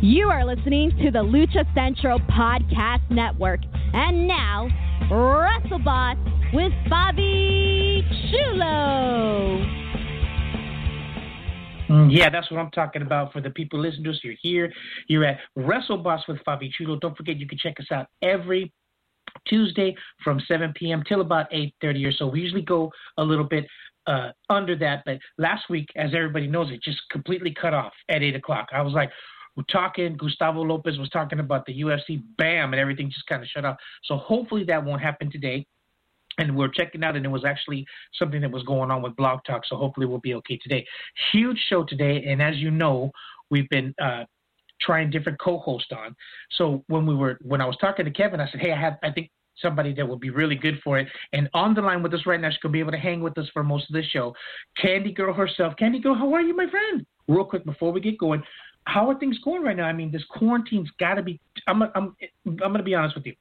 You are listening to the Lucha Central Podcast Network. And now, WrestleBoss with Fabi Chulo. Mm, yeah, that's what I'm talking about. For the people listening to us, you're here. You're at WrestleBoss with Fabi Chulo. Don't forget, you can check us out every Tuesday from 7 p.m. till about 8:30 or so. We usually go a little bit uh, under that, but last week, as everybody knows, it just completely cut off at 8 o'clock. I was like, talking. Gustavo Lopez was talking about the UFC, bam, and everything just kind of shut off. So hopefully that won't happen today. And we're checking out, and it was actually something that was going on with Blog Talk. So hopefully we'll be okay today. Huge show today, and as you know, we've been uh, trying different co-hosts on. So when we were when I was talking to Kevin, I said, "Hey, I have I think somebody that would be really good for it." And on the line with us right now, she's gonna be able to hang with us for most of the show. Candy Girl herself, Candy Girl, how are you, my friend? Real quick before we get going, how are things going right now? I mean, this quarantine's got to be. I'm I'm I'm going to be honest with you.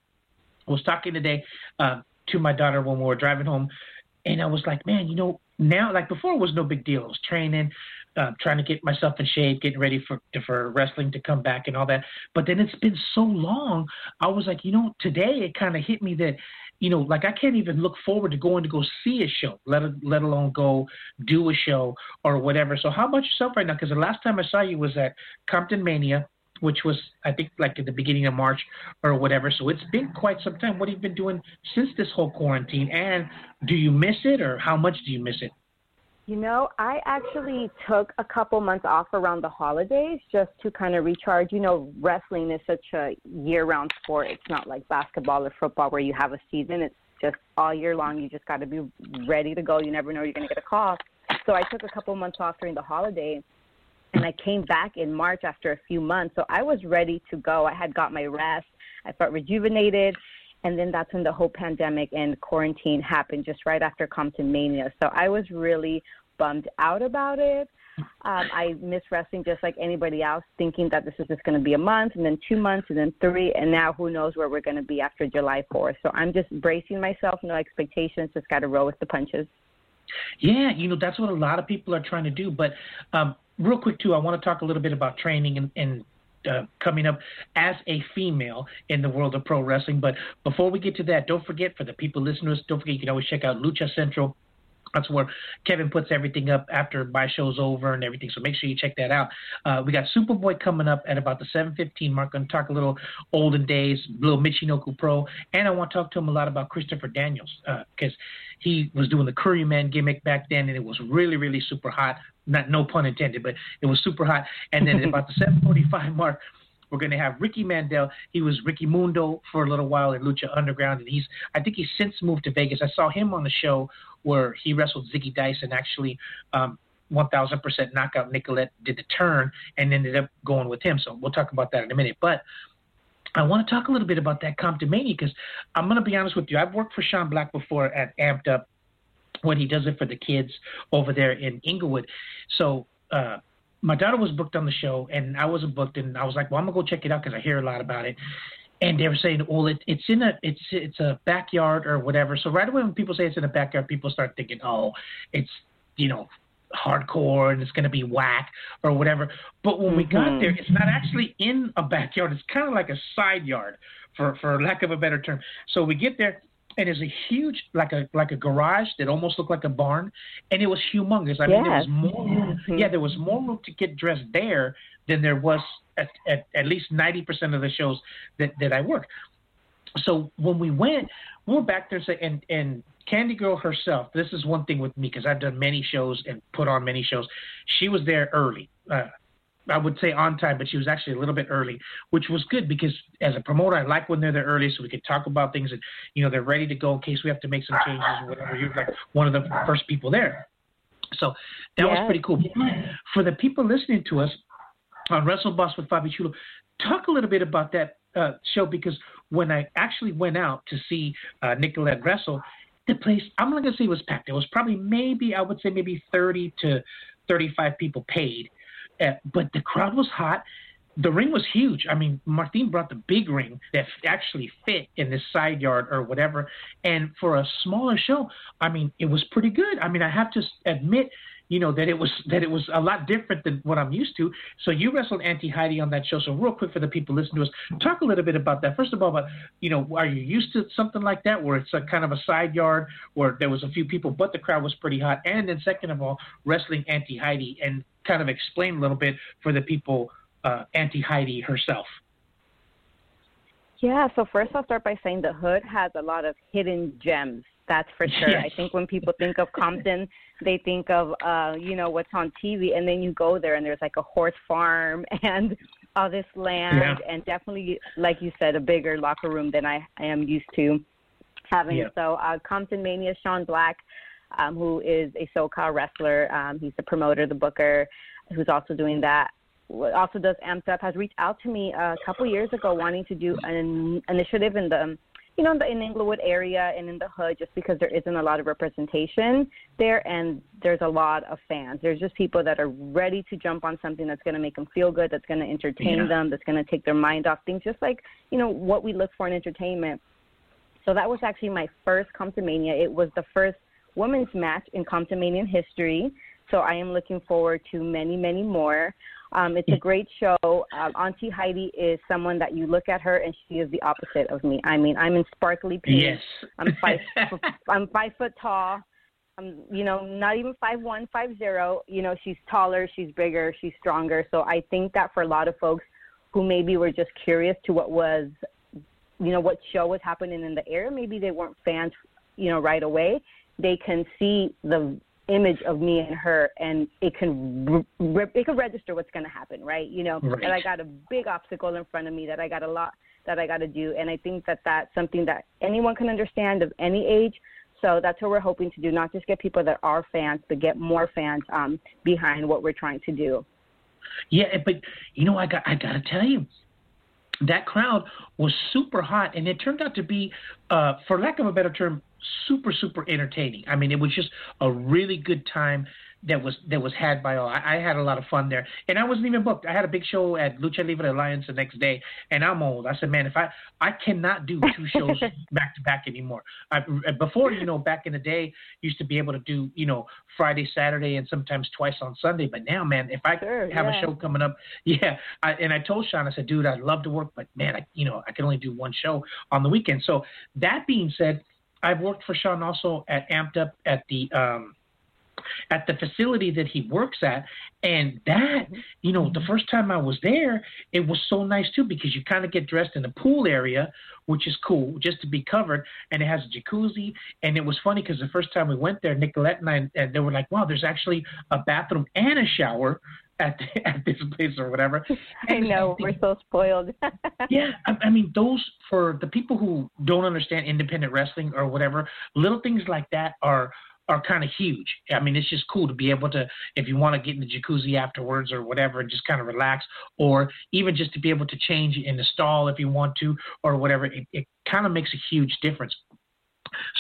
I was talking today uh, to my daughter when we were driving home, and I was like, man, you know, now like before it was no big deal. I was training, uh, trying to get myself in shape, getting ready for for wrestling to come back and all that. But then it's been so long. I was like, you know, today it kind of hit me that you know, like I can't even look forward to going to go see a show, let let alone go do a show or whatever. So how about yourself right now? Because the last time I saw you was at Compton Mania, which was I think like at the beginning of March or whatever. So it's been quite some time. What have you been doing since this whole quarantine? And do you miss it, or how much do you miss it? You know, I actually took a couple months off around the holidays just to kind of recharge. You know, wrestling is such a year round sport. It's not like basketball or football where you have a season. It's just all year long. You just got to be ready to go. You never know you're going to get a call. So I took a couple months off during the holiday and I came back in March after a few months. So I was ready to go. I had got my rest. I felt rejuvenated and then that's when the whole pandemic and quarantine happened just right after Compton Mania. So I was really bummed out about it. Um, I miss wrestling just like anybody else, thinking that this is just going to be a month and then two months and then three, and now who knows where we're going to be after July 4th. So I'm just bracing myself, no expectations, just got to roll with the punches. Yeah, you know, that's what a lot of people are trying to do. But um, real quick, too, I want to talk a little bit about training and, and uh, coming up as a female in the world of pro wrestling. But before we get to that, don't forget for the people listening to us, don't forget you can always check out Lucha Central. That's where Kevin puts everything up after my show's over and everything. So make sure you check that out. Uh, we got Superboy coming up at about the 7:15 mark. Going to talk a little olden days, little Michinoku Pro, and I want to talk to him a lot about Christopher Daniels because uh, he was doing the Curryman gimmick back then, and it was really, really super hot not no pun intended, but it was super hot. And then at about the 7:45 mark, we're going to have Ricky Mandel. He was Ricky Mundo for a little while in Lucha Underground, and he's I think he's since moved to Vegas. I saw him on the show where he wrestled Dice and actually. Um, 1000% knockout Nicolette did the turn and ended up going with him. So we'll talk about that in a minute. But I want to talk a little bit about that Compton Mania because I'm going to be honest with you. I've worked for Sean Black before at Amped Up when he does it for the kids over there in Inglewood. So uh, my daughter was booked on the show, and I wasn't booked, and I was like, well, I'm gonna go check it out because I hear a lot about it. And they were saying, well, it, it's in a it's it's a backyard or whatever. So right away when people say it's in a backyard, people start thinking, oh, it's you know hardcore and it's going to be whack or whatever. But when mm-hmm. we got mm-hmm. there, it's not actually in a backyard. It's kind of like a side yard, for for lack of a better term. So we get there, and it's a huge like a like a garage that almost looked like a barn and it was humongous i yes. mean there was more room mm-hmm. yeah there was more room to get dressed there than there was at at, at least 90% of the shows that that i work so when we went we went back there and and candy girl herself this is one thing with me because i've done many shows and put on many shows she was there early uh, I would say on time, but she was actually a little bit early, which was good because as a promoter, I like when they're there early so we could talk about things and you know they're ready to go in case we have to make some changes or whatever. You're like one of the first people there, so that yeah. was pretty cool. For the people listening to us on Wrestle Boss with Fabi Chulo, talk a little bit about that uh, show because when I actually went out to see uh, Nicolette wrestle, the place I'm not gonna say it was packed. It was probably maybe I would say maybe 30 to 35 people paid Eh, but the crowd was hot. The ring was huge. I mean, Martin brought the big ring that actually fit in this side yard or whatever. And for a smaller show, I mean, it was pretty good. I mean, I have to admit, you know that it was that it was a lot different than what I'm used to. So you wrestled Auntie Heidi on that show. So real quick for the people listening to us, talk a little bit about that. First of all, about you know, are you used to something like that where it's a kind of a side yard where there was a few people, but the crowd was pretty hot, and then second of all, wrestling Auntie Heidi and kind of explain a little bit for the people, uh, Auntie Heidi herself. Yeah, so first I'll start by saying the hood has a lot of hidden gems. That's for sure. Yes. I think when people think of Compton, they think of uh, you know, what's on TV and then you go there and there's like a horse farm and all this land yeah. and definitely like you said, a bigger locker room than I, I am used to having. Yeah. So uh Compton Mania Sean Black, um, who is a SoCal wrestler, um, he's the promoter, the booker, who's also doing that also does Amped Up, has reached out to me a couple years ago wanting to do an initiative in the, you know, in the in Inglewood area and in the hood, just because there isn't a lot of representation there, and there's a lot of fans. There's just people that are ready to jump on something that's going to make them feel good, that's going to entertain yeah. them, that's going to take their mind off things, just like you know what we look for in entertainment. So that was actually my first Comptomania. It was the first women's match in Comptomania history. So I am looking forward to many, many more. Um, it's a great show. Um, Auntie Heidi is someone that you look at her and she is the opposite of me. I mean, I'm in sparkly pink. Yes. I'm five. I'm five foot tall. I'm, you know, not even five one, five zero. You know, she's taller, she's bigger, she's stronger. So I think that for a lot of folks who maybe were just curious to what was, you know, what show was happening in the area, maybe they weren't fans, you know, right away. They can see the image of me and her and it can re- it can register what's going to happen right? You know right. that i got a big obstacle in front of me that i got a lot that i got to do and i think that that's something that anyone can understand of any age. So that's what we're hoping to do not just get people that are fans but get more fans um, behind what we're trying to do. Yeah but you know i got i got to tell you that crowd was super hot and it turned out to be uh, for lack of a better term super super entertaining. I mean, it was just a really good time that was that was had by all. I, I had a lot of fun there, and I wasn't even booked. I had a big show at Lucha Libre Alliance the next day, and I'm old. I said, man, if I I cannot do two shows back to back anymore. I, uh, before, you know, back in the day, used to be able to do you know Friday, Saturday, and sometimes twice on Sunday. But now, man, if I sure, have yeah. a show coming up, yeah. I, and I told Sean, I said, dude, I'd love to work, but man, I you know I can only do one show on the weekend. So that being said I've worked for Sean also at Amped Up at the um, at the facility that he works at. And that, you know, the first time I was there, it was so nice too because you kind of get dressed in the pool area, which is cool just to be covered. And it has a jacuzzi. And it was funny because the first time we went there, Nicolette and I, and they were like, wow, there's actually a bathroom and a shower at at this place or whatever. I know we're so spoiled. yeah, I, I mean those for the people who don't understand independent wrestling or whatever, little things like that are are kind of huge. I mean, it's just cool to be able to, if you want to get in the jacuzzi afterwards or whatever, and just kind of relax, or even just to be able to change in the stall if you want to, or whatever. It, it kind of makes a huge difference.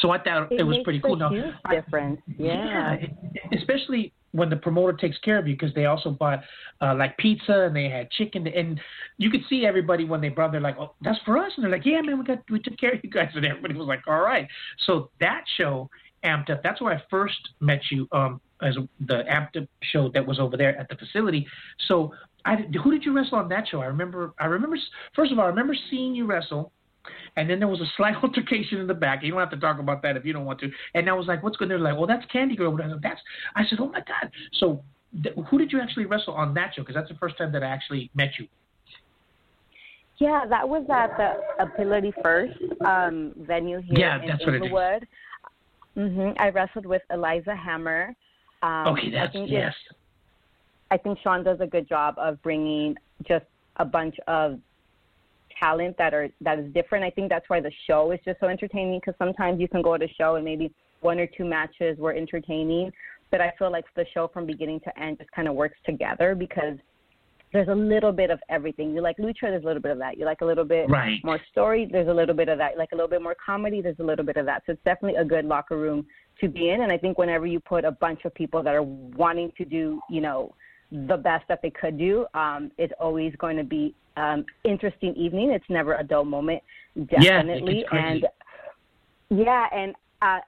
So I thought it, it was pretty cool. Huge difference. Yeah. yeah. Especially when the promoter takes care of you because they also bought uh, like pizza and they had chicken and you could see everybody when they brought they're like oh that's for us and they're like yeah man we got we took care of you guys and everybody was like all right so that show amped up that's where I first met you um as the amped up show that was over there at the facility so I who did you wrestle on that show I remember I remember first of all I remember seeing you wrestle and then there was a slight altercation in the back. You don't have to talk about that if you don't want to. And I was like, what's going on? They're like, well, that's Candy Girl. I said, that's, I said, oh my God. So th- who did you actually wrestle on that show? Because that's the first time that I actually met you. Yeah, that was at the Ability First um, venue here yeah, in Inglewood. What it is. Mm-hmm. I wrestled with Eliza Hammer. Um, okay, that's yes. I think Sean does a good job of bringing just a bunch of talent that are that is different. I think that's why the show is just so entertaining because sometimes you can go to a show and maybe one or two matches were entertaining, but I feel like the show from beginning to end just kind of works together because there's a little bit of everything. You like lucha, there's a little bit of that. You like a little bit right. more story, there's a little bit of that. You like a little bit more comedy, there's a little bit of that. So it's definitely a good locker room to be in. And I think whenever you put a bunch of people that are wanting to do, you know, the best that they could do, um, it's always going to be um, interesting evening. It's never a dull moment, definitely. Yeah, and yeah, and uh,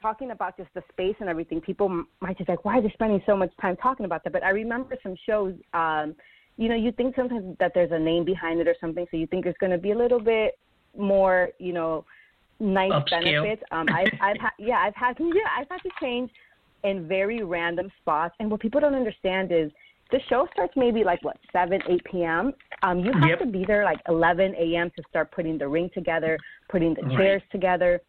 talking about just the space and everything, people might just like, why are they spending so much time talking about that? But I remember some shows, um, you know, you think sometimes that there's a name behind it or something, so you think there's going to be a little bit more, you know, nice Upscale. benefits. Um, I've, I've had, yeah, I've had, yeah, I've had to change in very random spots. And what people don't understand is the show starts maybe like what 7 8 p.m um you have Yep. to be there like 11 a.m to start putting the ring together putting the Right. chairs together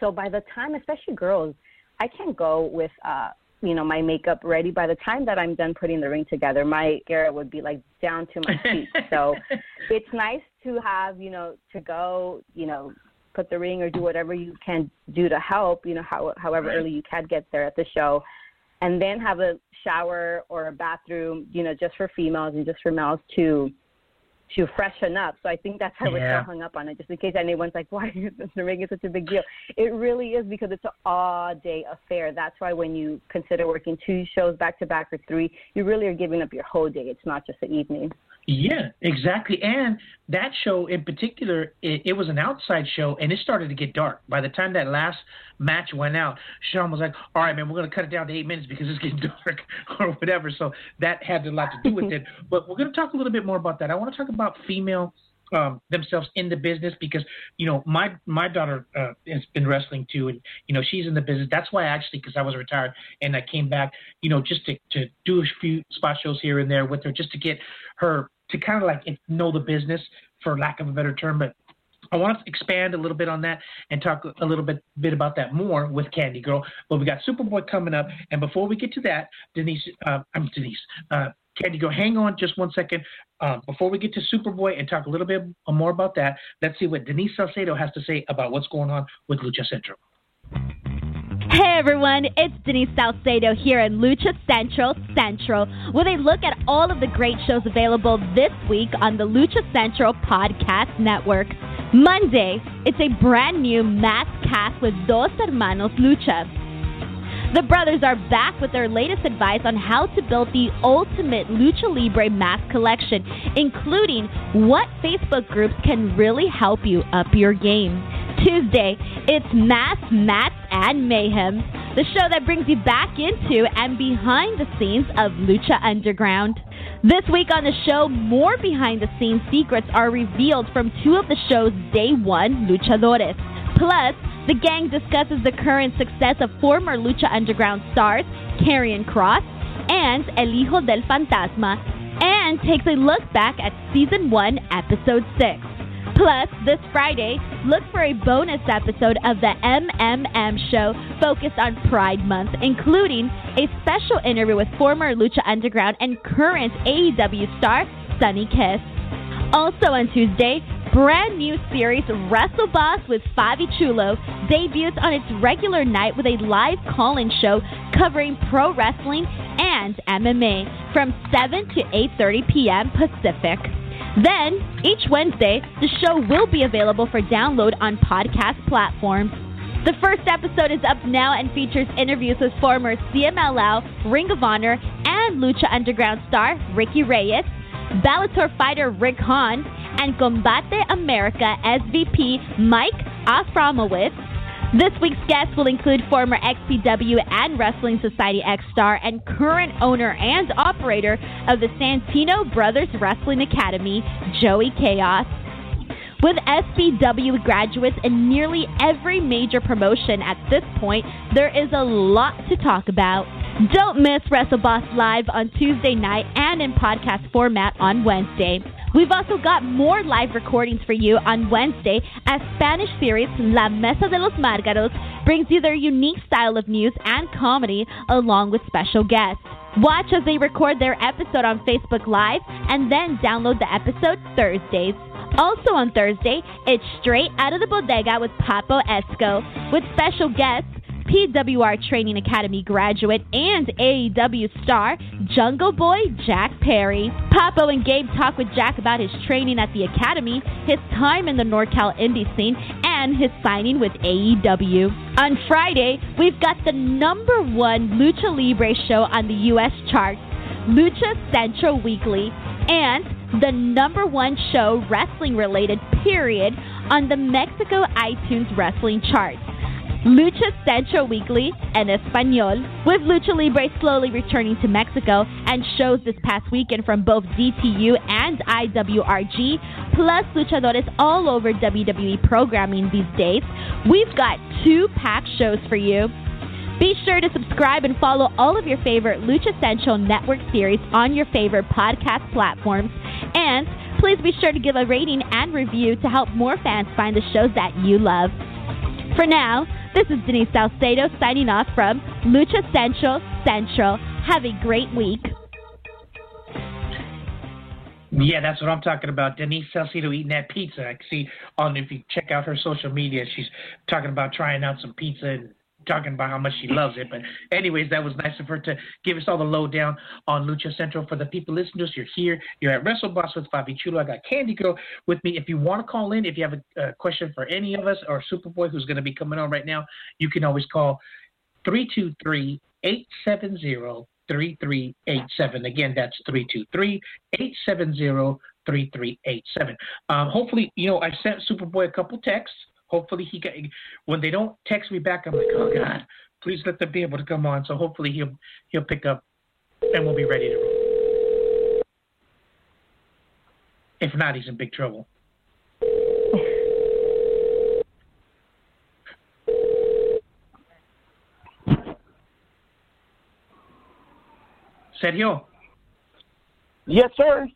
so by the time especially girls i can't go with uh you know my makeup ready by the time that i'm done putting the ring together my hair would be like down to my feet so it's nice to have you know to go you know put the ring or do whatever you can do to help you know how, however early you can get there at the show and then have a shower or a bathroom, you know, just for females and just for males to to freshen up. So I think that's why we're Yeah. so hung up on it, just in case anyone's like, why is the ring is such a big deal? It really is because it's an all day affair. That's why when you consider working two shows back to back or three, you really are giving up your whole day. It's not just the evening. Yeah, exactly. And that show in particular, it, it was an outside show, and it started to get dark. By the time that last match went out, Sean was like, "All right, man, we're gonna cut it down to eight minutes because it's getting dark or whatever." So that had a lot to do with it. But we're gonna talk a little bit more about that. I want to talk about female um, themselves in the business because you know my my daughter uh, has been wrestling too, and you know she's in the business. That's why actually because I was retired and I came back, you know, just to to do a few spot shows here and there with her, just to get her to kind of like know the business for lack of a better term, but. I want to expand a little bit on that and talk a little bit bit about that more with Candy Girl. But we got Superboy coming up, and before we get to that, Denise, uh, I'm Denise, uh, Candy Girl, hang on just one second. Uh, before we get to Superboy and talk a little bit more about that, let's see what Denise Salcedo has to say about what's going on with Lucha Central. Hey everyone, it's Denise Salcedo here in Lucha Central Central with a look at all of the great shows available this week on the Lucha Central Podcast Network. Monday, it's a brand new Mask Cast with Dos Hermanos Lucha. The brothers are back with their latest advice on how to build the ultimate Lucha Libre mask collection, including what Facebook groups can really help you up your game. Tuesday, it's Masks, Mats, and Mayhem, the show that brings you back into and behind the scenes of Lucha Underground. This week on the show, more behind the scenes secrets are revealed from two of the show's day one luchadores. Plus, the gang discusses the current success of former Lucha Underground stars Karrion Cross and El Hijo del Fantasma, and takes a look back at Season 1, Episode 6. Plus, this Friday, look for a bonus episode of the MMM show focused on Pride Month, including a special interview with former Lucha Underground and current AEW star Sonny Kiss. Also on Tuesday, brand new series Wrestle Boss with Fabi Chulo debuts on its regular night with a live call-in show covering pro wrestling and MMA from 7 to 8:30 p.m. Pacific. Then, each Wednesday, the show will be available for download on podcast platforms. The first episode is up now and features interviews with former CMLL, Ring of Honor, and Lucha Underground star Ricky Reyes, Bellator fighter Rick Hawn, and Combate America SVP Mike Afromowitz. This week's guests will include former XPW and Wrestling Society X star and current owner and operator of the Santino Brothers Wrestling Academy, Joey Chaos. With SBW graduates in nearly every major promotion at this point, there is a lot to talk about. Don't miss WrestleBoss Live on Tuesday night and in podcast format on Wednesday. We've also got more live recordings for you on Wednesday as Spanish series La Mesa de los Márgaros brings you their unique style of news and comedy along with special guests. Watch as they record their episode on Facebook Live and then download the episode Thursdays. Also on Thursday, it's Straight Out of the Bodega with Papo Esco with special guests PWR Training Academy graduate and AEW star Jungle Boy Jack Perry. Papo and Gabe talk with Jack about his training at the Academy, his time in the NorCal indie scene, and his signing with AEW. On Friday, we've got the number one Lucha Libre show on the U.S. charts, Lucha Central Weekly, and the number one show wrestling related, period, on the Mexico iTunes wrestling charts. Lucha Central Weekly en Español, with Lucha Libre slowly returning to Mexico and shows this past weekend from both DTU and IWRG, plus luchadores all over WWE programming these days. We've got two packed shows for you. Be sure to subscribe and follow all of your favorite Lucha Central Network series on your favorite podcast platforms. And please be sure to give a rating and review to help more fans find the shows that you love. For now, this is Denise Salcedo signing off from Lucha Central Central. Have a great week. Yeah, that's what I'm talking about. Denise Salcedo eating that pizza. I see on if you check out her social media, she's talking about trying out some pizza and talking about how much she loves it. But anyways, that was nice of her to give us all the lowdown on Lucha Central. For the people listening to us, you're here. You're at WrestleBoss with Fabi Chulo. I got Candy Girl with me. If you want to call in, if you have a, a question for any of us or Superboy who's going to be coming on right now, you can always call 323 870 3387. Again, that's 323 870 3387. Um, hopefully, you know, I sent Superboy a couple texts. Hopefully he got when they don't text me back, I'm like, oh God, please let them be able to come on. So hopefully he'll he'll pick up and we'll be ready to roll. If not, he's in big trouble. Sergio. Yes, sir.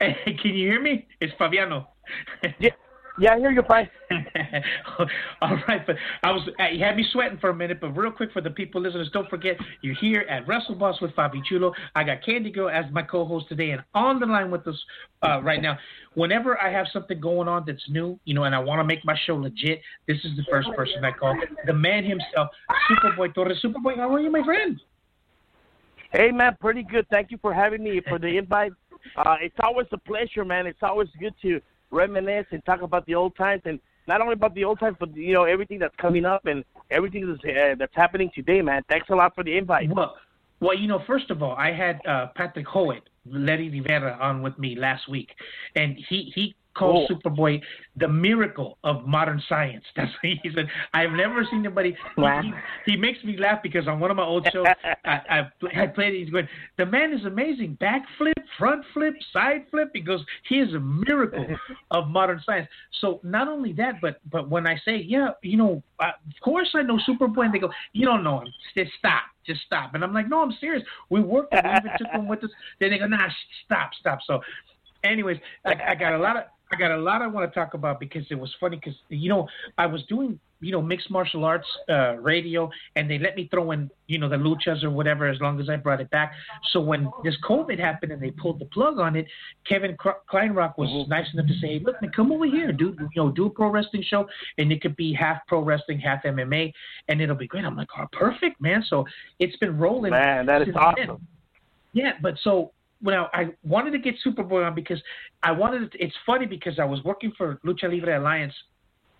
Can you hear me? It's Fabiano. yeah. Yeah, I hear you fine. All right, but I was uh, you had me sweating for a minute, but real quick for the people listeners, don't forget you're here at WrestleBoss with Fabi Chulo. I got Candy Girl as my co-host today, and on the line with us uh, right now. Whenever I have something going on that's new, you know, and I want to make my show legit, this is the first person I call. The man himself, Superboy Torres. Superboy, how are you, my friend? Hey man, pretty good. Thank you for having me for the invite. Uh, it's always a pleasure, man. It's always good to reminisce and talk about the old times, and not only about the old times, but you know everything that's coming up and everything that's, uh, that's happening today, man. Thanks a lot for the invite. Well, well, you know, first of all, I had uh, Patrick Howitt, Letty Rivera, on with me last week, and he he called oh. Superboy the miracle of modern science. That's what he said. I've never seen anybody. Wow. He, he, makes me laugh because on one of my old shows, I, I, I played it. He's going, the man is amazing. Back flip, front flip, side flip. He goes, he is a miracle of modern science. So not only that, but but when I say, yeah, you know, uh, of course I know Superboy, and they go, you don't know him. Just stop. Just stop. And I'm like, no, I'm serious. We worked. We even took him with us. Then they go, nah, stop, stop. So anyways, I, I, got a lot of I got a lot I want to talk about because it was funny because you know I was doing you know mixed martial arts uh, radio and they let me throw in you know the luchas or whatever as long as I brought it back. So when this COVID happened and they pulled the plug on it, Kevin Kleinrock was mm-hmm. nice enough to say, hey, "Look, man, come over here, do you know do a pro wrestling show and it could be half pro wrestling, half MMA, and it'll be great." I'm like, "Oh, perfect, man!" So it's been rolling. Man, that is awesome. Then. Yeah, but so well, I wanted to get Superboy on because I wanted. To, it's funny because I was working for Lucha Libre Alliance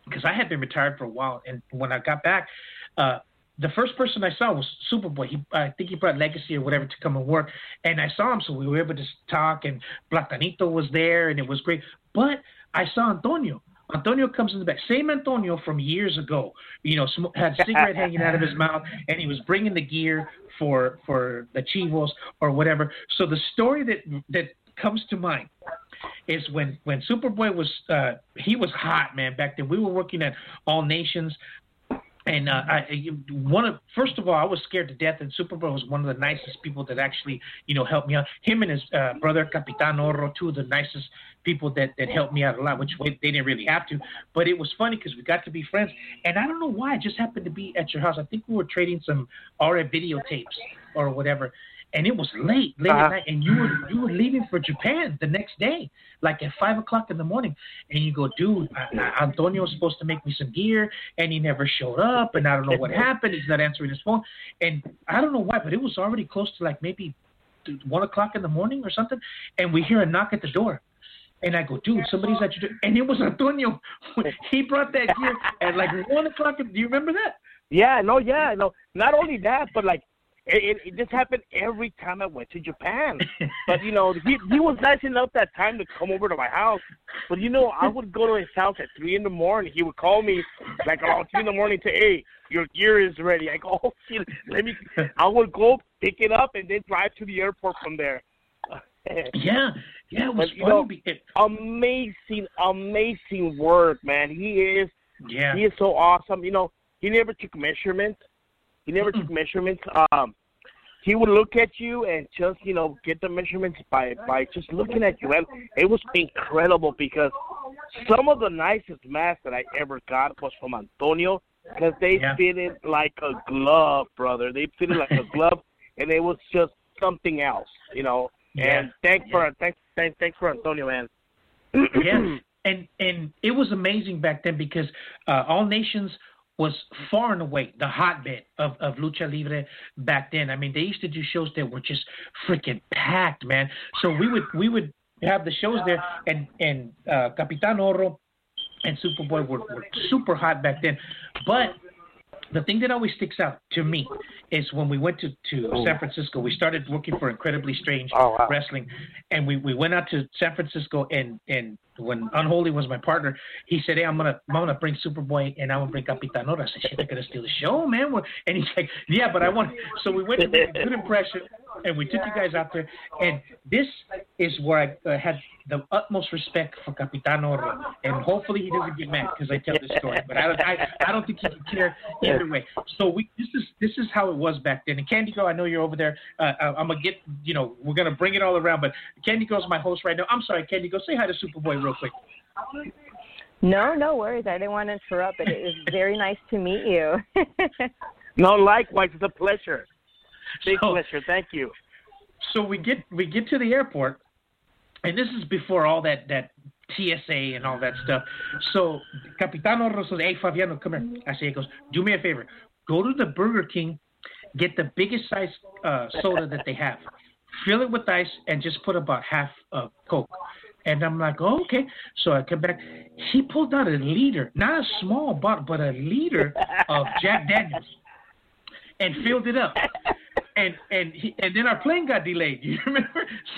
because I had been retired for a while, and when I got back, uh, the first person I saw was Superboy. He, I think he brought Legacy or whatever to come and work, and I saw him, so we were able to talk. And Platanito was there, and it was great. But I saw Antonio. Antonio comes in the back. Same Antonio from years ago. You know, had cigarette hanging out of his mouth, and he was bringing the gear for for the Chivos or whatever. So the story that that comes to mind is when when Superboy was uh, he was hot man back then. We were working at All Nations. And uh, I, one of first of all, I was scared to death, and Superboy was one of the nicest people that actually, you know, helped me out. Him and his uh, brother Capitan Oro, two of the nicest people that that helped me out a lot, which they didn't really have to. But it was funny because we got to be friends, and I don't know why. I just happened to be at your house. I think we were trading some RF videotapes or whatever, and it was late, late uh-huh. at night, and you were you were leaving for Japan the next day, like at five o'clock in the morning, and you go, dude, Antonio was supposed to make me some gear, and he never showed up, and I don't know what happened. He's not answering his phone, and I don't know why, but it was already close to like maybe one o'clock in the morning or something, and we hear a knock at the door. And I go, dude, somebody's at your door. And it was Antonio. he brought that gear at like one o'clock. Do you remember that? Yeah, no, yeah, no. Not only that, but like it, it, this happened every time I went to Japan. but you know, he he was nice enough that time to come over to my house. But you know, I would go to his house at three in the morning. He would call me like around three in the morning to, hey, your gear is ready. I go, oh shit, let me. I would go pick it up and then drive to the airport from there. yeah, yeah, it was But, you know, funny. amazing, amazing work, man. He is yeah, he is so awesome. You know, he never took measurements. He never took measurements. Um, he would look at you and just you know get the measurements by by just looking at you, and it was incredible because some of the nicest masks that I ever got was from Antonio because they Yeah. fitted like a glove, brother. They fit fitted like a glove, and it was just something else, you know. Yeah. And thanks for thanks thanks thanks for Antonio, man. yeah, and and it was amazing back then because uh, All Nations was far and away the hotbed of, of lucha libre back then. I mean, they used to do shows that were just freaking packed, man. So we would we would have the shows there, and and uh, Capitan Oro and Superboy were, were super hot back then. But the thing that always sticks out to me is when we went to, to San Francisco, we started working for Incredibly Strange Oh, wow. Wrestling, and we, we went out to San Francisco, and, and when Unholy was my partner, he said, "Hey, I'm gonna I'm gonna bring Superboy and I'm gonna bring Capitan Oro." I said, "Shit, they're gonna steal the show, man." And he's like, "Yeah, but I want." So we went to make a good impression, and we took you guys out there, and this is where I uh, had the utmost respect for Capitan Oro, and hopefully he doesn't get mad because I tell this story, but I don't I, I don't think he can care either way. So we this is this is how it was back then. And Candy Girl, I know you're over there. Uh, I- I'm gonna get you know we're gonna bring it all around, but Candy Girl's my host right now. I'm sorry, Candy Girl, say hi to Superboy real quick. No, no worries. I didn't want to interrupt, but it was very nice to meet you. No, likewise, it's a pleasure. Big So- pleasure. Thank you. so we get we get to the airport, and this is before all that that TSA and all that stuff. So Capitano says, "Hey Fabiano, come here." I say, he goes, "Do me a favor, go to the Burger King, get the biggest size uh, soda that they have, fill it with ice, and just put about half of Coke." And I'm like, oh, okay. So I come back. He pulled out a liter, not a small bottle, but a liter of Jack Daniels, and filled it up and and he, and then our plane got delayed. You remember?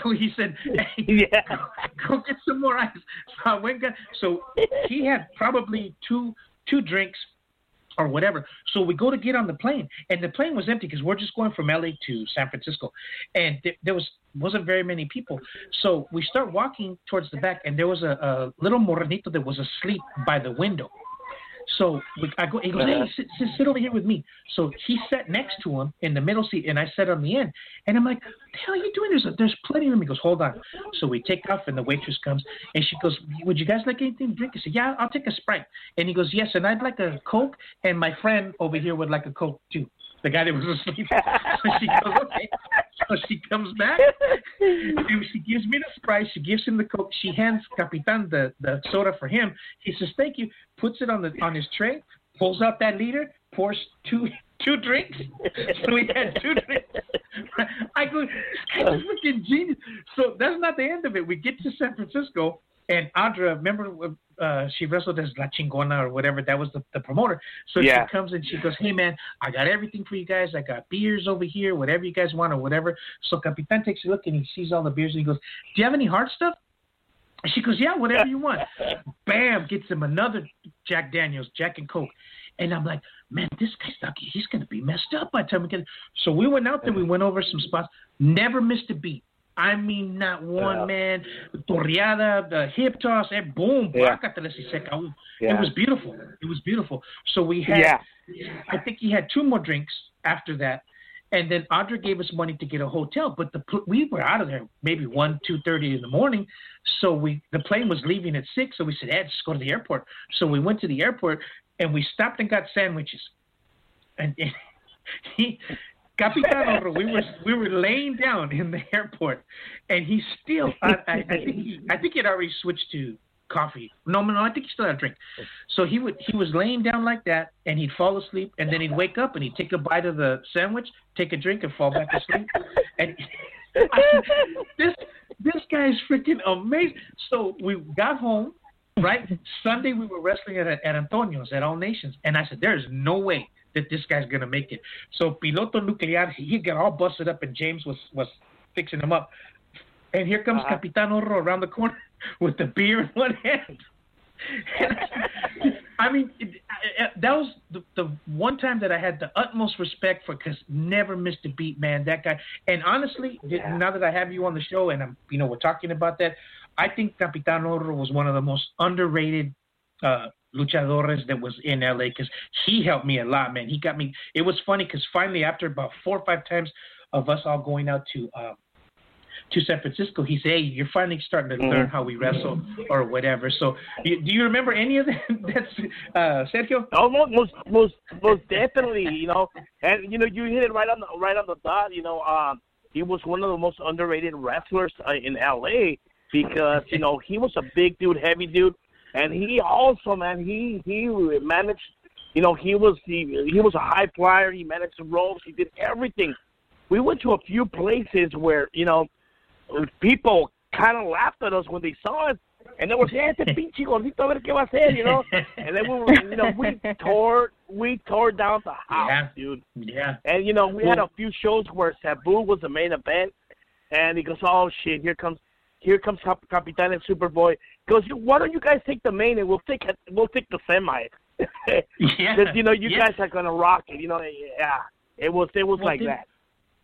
So he said, hey, Yeah. go, go get some more ice. So I went got. So he had probably two two drinks or whatever. So we go to get on the plane, and the plane was empty because we're just going from LA to San Francisco, and th- there was wasn't very many people. So we start walking towards the back, and there was a, a little morenito that was asleep by the window. So we, I go, he goes, hey, uh-huh. sit, sit, sit over here with me. So he sat next to him in the middle seat, and I sat on the end. And I'm like, what the hell are you doing? There's, a, there's plenty of room. He goes, hold on. So we take off, and the waitress comes, and she goes, would you guys like anything to drink? I said, yeah, I'll take a Sprite. And he goes, yes, and I'd like a Coke, and my friend over here would like a Coke, too. The guy that was asleep. so she goes, okay. So she comes back, she gives me the Sprite. She gives him the Coke. She hands Capitan the, the soda for him. He says, thank you. Puts it on the on his tray, pulls out that liter, pours two two drinks. So we had two drinks. I go, this guy's a freaking genius. So that's not the end of it. We get to San Francisco, and Andra, remember, uh, she wrestled as La Chingona or whatever. That was the, the promoter. So Yeah. she comes and she goes, hey, man, I got everything for you guys. I got beers over here, whatever you guys want or whatever. So Capitan takes a look and he sees all the beers and he goes, do you have any hard stuff? And she goes, yeah, whatever you want. Bam, gets him another Jack Daniels, Jack and Coke. And I'm like, man, this guy's not, he's going to be messed up by the time we get. So we went out there, we went over some spots, never missed a beat. I mean, not one Yeah. man. Torreada, the hip toss, and boom, Yeah. se. Yeah. It was beautiful. It was beautiful. So we had, Yeah. I think he had two more drinks after that. And then Audra gave us money to get a hotel, but the we were out of there maybe one, two thirty in the morning. So we the plane was leaving at six. So we said, "Ed, just go to the airport." So we went to the airport and we stopped and got sandwiches. And, and he, Capitan Oro, we were we were laying down in the airport, and he still I, I, I think he I think he had already switched to coffee. No, no, I think he still had a drink. So he would he was laying down like that, and he'd fall asleep, and then he'd wake up and he'd take a bite of the sandwich, take a drink, and fall back asleep. and I said, this guy is freaking amazing. So we got home, right? Sunday we were wrestling at at Antonio's at All Nations, and I said, "There is no way that this guy's gonna make it. So Piloto Nuclear, he got all busted up, and James was was fixing him up. And here comes uh-huh. Capitan Oro around the corner with the beer in one hand. I mean, it, it, that was the, the one time that I had the utmost respect for because never missed a beat, man. That guy. And honestly, yeah. now that I have you on the show and I'm, you know, we're talking about that, I think Capitan Oro was one of the most underrated uh, luchadores that was in LA because he helped me a lot, man. He got me. It was funny because finally, after about four or five times of us all going out to uh, to San Francisco, he said, "Hey, you're finally starting to mm. learn how we wrestle or whatever." So, you, do you remember any of that? That's uh, Sergio. Oh, most, most, most definitely. You know, and you know, you hit it right on the right on the dot. You know, um, he was one of the most underrated wrestlers uh, in LA because you know he was a big dude, heavy dude, and he also, man, he he managed. You know, he was he he was a high flyer. He managed the ropes. He did everything. We went to a few places where you know people kind of laughed at us when they saw us and they were saying, "Este pinche gordito, a ver qué va a hacer," you know. And then we were, you know, we tore we tore down the house, yeah. dude. Yeah. And you know, we had a few shows where Sabu was the main event, and he goes, "Oh shit, here comes." Here comes Cap- Capitan and Superboy. Goes, why don't you guys take the main and we'll take we'll take the semi. yeah. Because you know you yeah. guys are gonna rock it. You know, yeah. It was it was well, like then, that.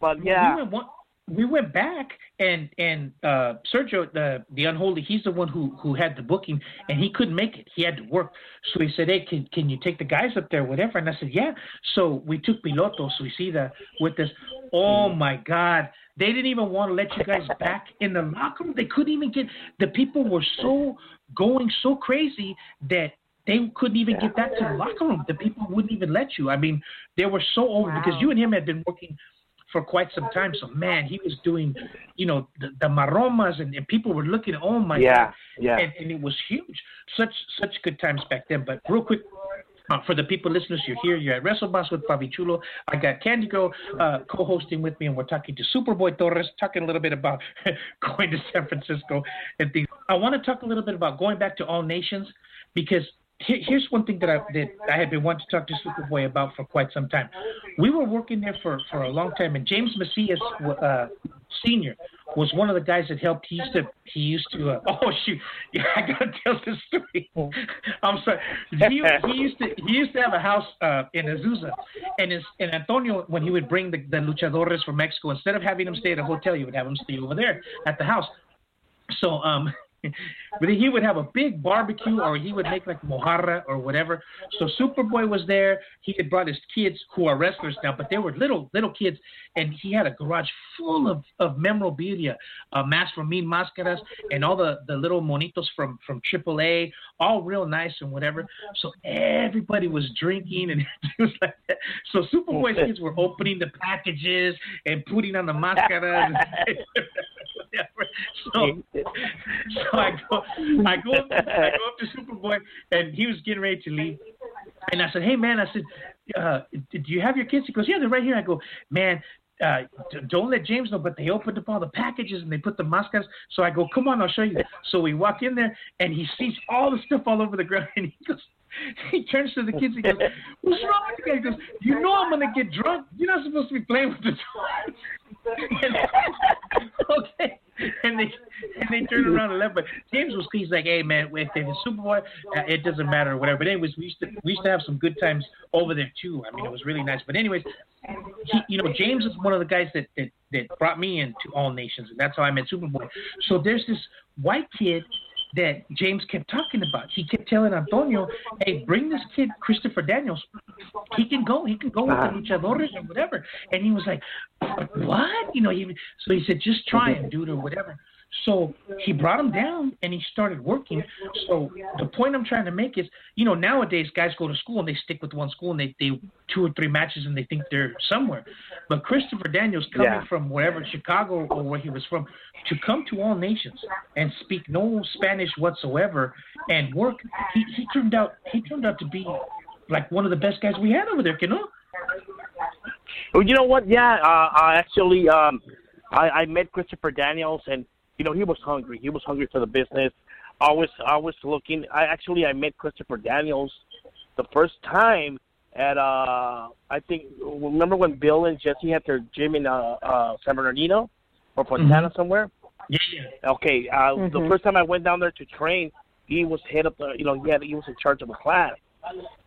But yeah. We went, one, we went back and and uh Sergio the the unholy he's the one who who had the booking and he couldn't make it. He had to work. So he said hey can can you take the guys up there whatever? And I said yeah. So we took Piloto Suicida with us. Oh my god. They didn't even want to let you guys back in the locker room. They couldn't even get the people were so going so crazy that they couldn't even get back to the locker room. The people wouldn't even let you. I mean, they were so over wow. because you and him had been working for quite some time. So man, he was doing, you know, the, the maromas, and, and people were looking. Oh my yeah, god, yeah, and, and it was huge. Such such good times back then. But real quick. Uh, for the people listeners, you're here. You're at WrestleBoss with Fabi Chulo. I got Candy Girl uh, co-hosting with me, and we're talking to Superboy Torres, talking a little bit about going to San Francisco and things. I want to talk a little bit about going back to All Nations because here's one thing that I that I had been wanting to talk to Superboy about for quite some time. We were working there for, for a long time, and James Macias uh, Senior was one of the guys that helped. He used to he used to. Uh, oh shoot! Yeah, I gotta tell this story. I'm sorry. He, he used to he used to have a house uh, in Azusa, and his and Antonio when he would bring the, the luchadores from Mexico, instead of having them stay at a hotel, he would have them stay over there at the house. So um but he would have a big barbecue or he would make like mojarra or whatever. So Superboy was there. He had brought his kids who are wrestlers now, but they were little little kids, and he had a garage full of, of memorabilia, uh, Mas from Mil Mascaras, and all the, the little monitos from from AAA, all real nice and whatever. So everybody was drinking and it was like that. So Superboy's kids were opening the packages and putting on the mascaras. so, so I go, I go, up, I go up to Superboy, and he was getting ready to leave. And I said, "Hey man," I said, uh, "Do you have your kids?" He goes, "Yeah, they're right here." I go, "Man, uh, don't let James know, but they opened up all the packages and they put the mascots. So I go, come on, I'll show you. So we walk in there and he sees all the stuff all over the ground and he goes, he turns to the kids and goes, what's wrong with you guys? He goes, you know I'm going to get drunk. You're not supposed to be playing with the toys. okay and they and they turned around and left. But James was he's like, hey man, if it's Superboy, uh, it doesn't matter whatever. But anyways, we used to we used to have some good times over there too. I mean, it was really nice. But anyways, he, you know, James is one of the guys that that that brought me into All Nations, and that's how I met Superboy. So there's this white kid that James kept talking about. He kept telling Antonio, "Hey, bring this kid, Christopher Daniels. He can go. He can go with the uh-huh. luchadores or whatever." And he was like, "What?" You know. He, so he said, "Just try him, dude, or whatever." So he brought him down and he started working. So the point I'm trying to make is, you know, nowadays guys go to school and they stick with one school and they, they two or three matches and they think they're somewhere. But Christopher Daniels coming yeah. from wherever Chicago or where he was from to come to all nations and speak no Spanish whatsoever and work, he, he turned out he turned out to be like one of the best guys we had over there, you know. Well, you know what? Yeah, uh, I actually um, I, I met Christopher Daniels and you know, he was hungry. He was hungry for the business. I was I was looking. I actually I met Christopher Daniels the first time at uh I think remember when Bill and Jesse had their gym in uh, uh San Bernardino or Fontana Mhm. somewhere? Yeah, yeah. Okay, uh the Mhm. first time I went down there to train, he was head of the you know, he had he was in charge of a class.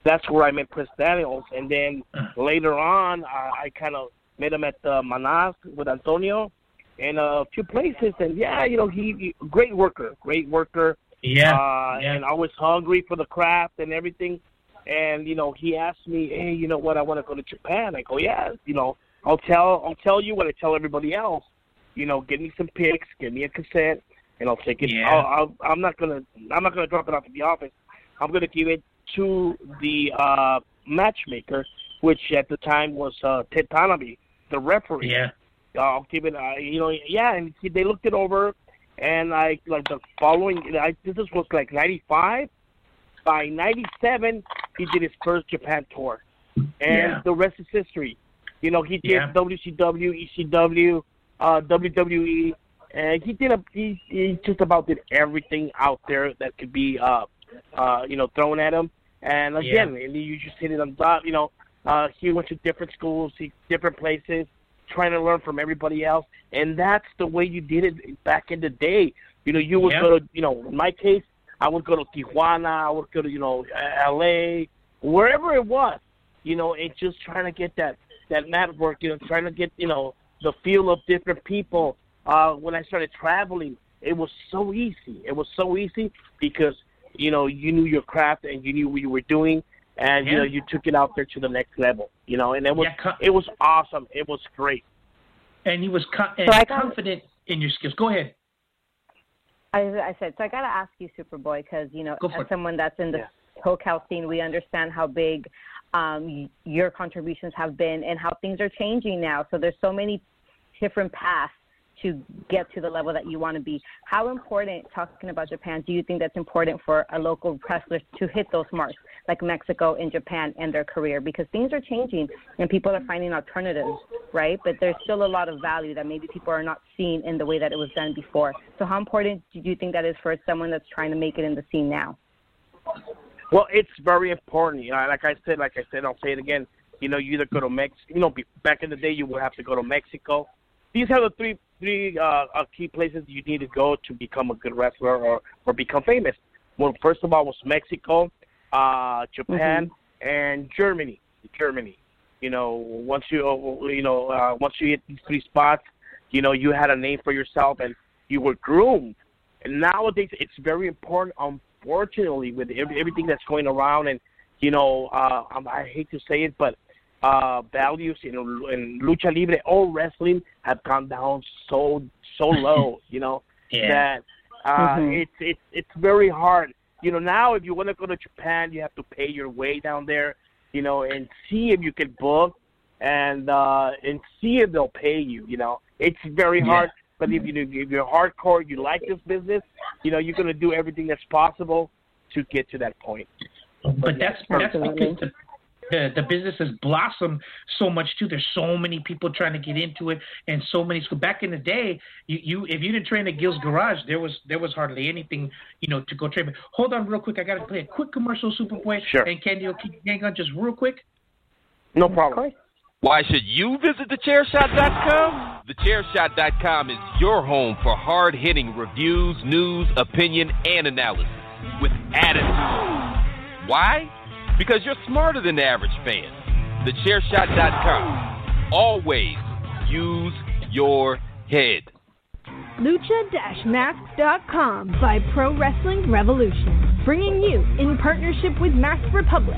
That's where I met Chris Daniels and then Uh. later on I, I kind of met him at uh, Manas with Antonio and a few places and yeah, you know, he, he great worker, great worker Yeah. uh, yeah. and always hungry for the craft and everything. And you know, he asked me, "Hey, you know what? I want to go to Japan." I go, "Yeah, you know, I'll tell I'll tell you what I tell everybody else. You know, give me some pics, give me a cassette, and I'll take it. Yeah. I'll, I'll, I'm not gonna I'm not gonna drop it off at the office. I'm gonna give it to the uh, matchmaker, which at the time was uh, Ted Tanabe, the referee. yeah. I'll give it. Uh, you know, yeah, and he, they looked it over, and I like the following. I this was like '95. By '97, he did his first Japan tour, and Yeah. the rest is history. You know, he did Yeah. WCW, ECW, uh, WWE, and he did a he, he just about did everything out there that could be uh, uh, you know thrown at him. And again, and you just hit it on top. You know, uh, he went to different schools, he, different places trying to learn from everybody else, and that's the way you did it back in the day. You know, you would Yeah. go to, you know, in my case, I would go to Tijuana, I would go to, you know, L.A., wherever it was, you know, and just trying to get that that network, you know, trying to get, you know, the feel of different people. Uh, when I started traveling, it was so easy. It was so easy because, you know, you knew your craft and you knew what you were doing, and you know, you took it out there to the next level. You know, and it was Yeah, it was awesome. It was great. and he was co- and So I got- confident in your skills. Go ahead. I, I said, so I got to ask you, Superboy, because, you know, Go for as it. someone that's in the Yeah. SoCal scene, we understand how big um, your contributions have been and how things are changing now. So there's so many different paths to get to the level that you want to be. How important, talking about Japan, do you think that's important for a local wrestler to hit those marks, like Mexico and Japan and their career? Because things are changing and people are finding alternatives, right? But there's still a lot of value that maybe people are not seeing in the way that it was done before. So how important do you think that is for someone that's trying to make it in the scene now? Well, it's very important. You know, like I said, like I said, I'll say it again. You know, you either go to Mex. You know, back in the day, you would have to go to Mexico. These are the three three uh, uh, key places you need to go to become a good wrestler or or become famous. Well, first of all, was Mexico, uh, Japan, and Germany. Germany. You know, once you you know uh, once you hit these three spots, you know you had a name for yourself and you were groomed. And nowadays, it's very important. Unfortunately, with every, everything that's going around, and you know, uh, um, I hate to say it, but uh, values in, in lucha libre or wrestling have gone down so so low. You know Yeah. that uh, Mhm. it's it's it's very hard. You know, now if you want to go to Japan, you have to pay your way down there. You know, and see if you can book, and uh, and see if they'll pay you. You know, it's very Yeah. hard. But if you if you're hardcore, you like this business, you know, you're gonna do everything that's possible to get to that point. But that's that's because the, the the business has blossomed so much too. There's so many people trying to get into it, and so many. So back in the day, you, you if you didn't train at Gil's Garage, there was there was hardly anything you know to go train. But hold on, real quick. I got to play a quick commercial, Superboy. Sure. And Candy, will keep hang on just real quick. No problem. Why should you visit thechairshot.com? Thechairshot.com is your home for hard hitting reviews, news, opinion, and analysis with attitude. Why? Because you're smarter than the average fan. Thechairshot.com. Always use your head. Lucha-Masks.com by Pro Wrestling Revolution, bringing you, in partnership with Mask Republic,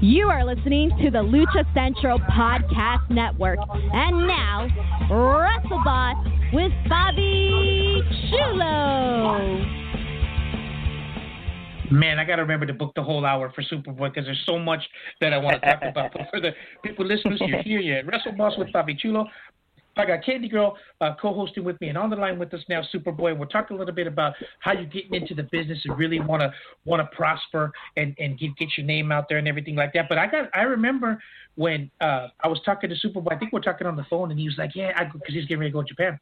You are listening to the Lucha Central Podcast Network. And now, Wrestle Boss with Fabi Chulo. Man, I got to remember to book the whole hour for Superboy because there's so much that I want to talk about. But for the people listeners, you're here, you're at Wrestle Boss with Fabi Chulo. I got Candy Girl uh, co-hosting with me, and on the line with us now, Superboy. We're talking a little bit about how you're getting into the business and really want to want to prosper and and get get your name out there and everything like that. But I got I remember when uh, I was talking to Superboy. I think we're talking on the phone, and he was like, "Yeah," because he's getting ready to go to Japan.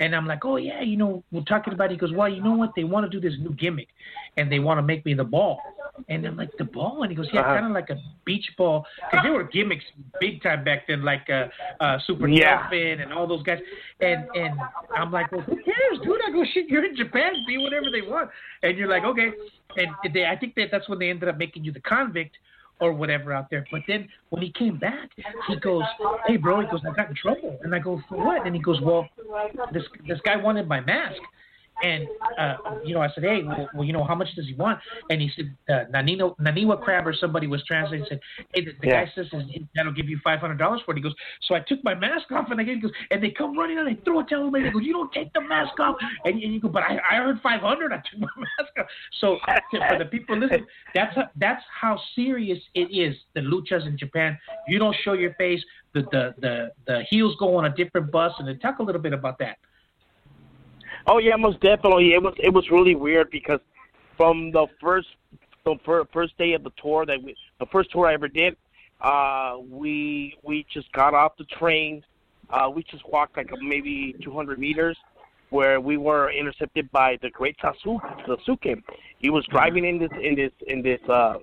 And I'm like, oh yeah, you know, we're talking about. It. He goes, well, you know what? They want to do this new gimmick, and they want to make me the ball. And I'm like, the ball? And he goes, yeah, uh-huh. kind of like a beach ball, because there were gimmicks big time back then, like uh, uh, Super yeah. Dolphin and all those guys. And and I'm like, well, who cares, dude? I go, shit, you're in Japan, be whatever they want. And you're like, okay. And they, I think that that's when they ended up making you the convict or whatever out there. But then when he came back, he goes, "Hey, bro," he goes, "I got in trouble," and I go, "For what?" And he goes, "Well, this this guy wanted my mask." And uh, you know, I said, "Hey, well, well, you know, how much does he want?" And he said, uh, "Nanino, Naniwa Crab or somebody was translating." Said, "Hey, the, the yeah. guy says that'll give you five hundred dollars for it." He goes, "So I took my mask off and I gave." He goes, and they come running out and they throw it to him. They go, "You don't take the mask off." And, and you go, "But I, I heard five hundred. I took my mask off." So for the people listening, that's how, that's how serious it is. The luchas in Japan. You don't show your face. The the the the heels go on a different bus, and then talk a little bit about that. Oh yeah, most definitely. It was it was really weird because from the first the first day of the tour that we, the first tour I ever did, uh, we we just got off the train. Uh, we just walked like maybe 200 meters, where we were intercepted by the great Sasuke. Sasuke. He was driving in this in this in this uh,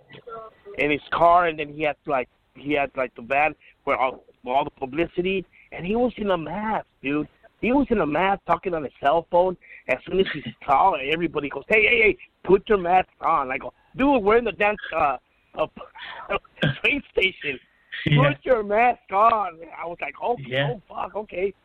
in his car, and then he had like he had like the van where all all the publicity, and he was in a mask, dude. He was in a mask talking on his cell phone. As soon as he saw everybody goes, "Hey, hey, hey, put your mask on!" I go, "Dude, we're in the dance uh, uh, train station. Yeah. Put your mask on." I was like, "Oh, yeah. oh, fuck, okay."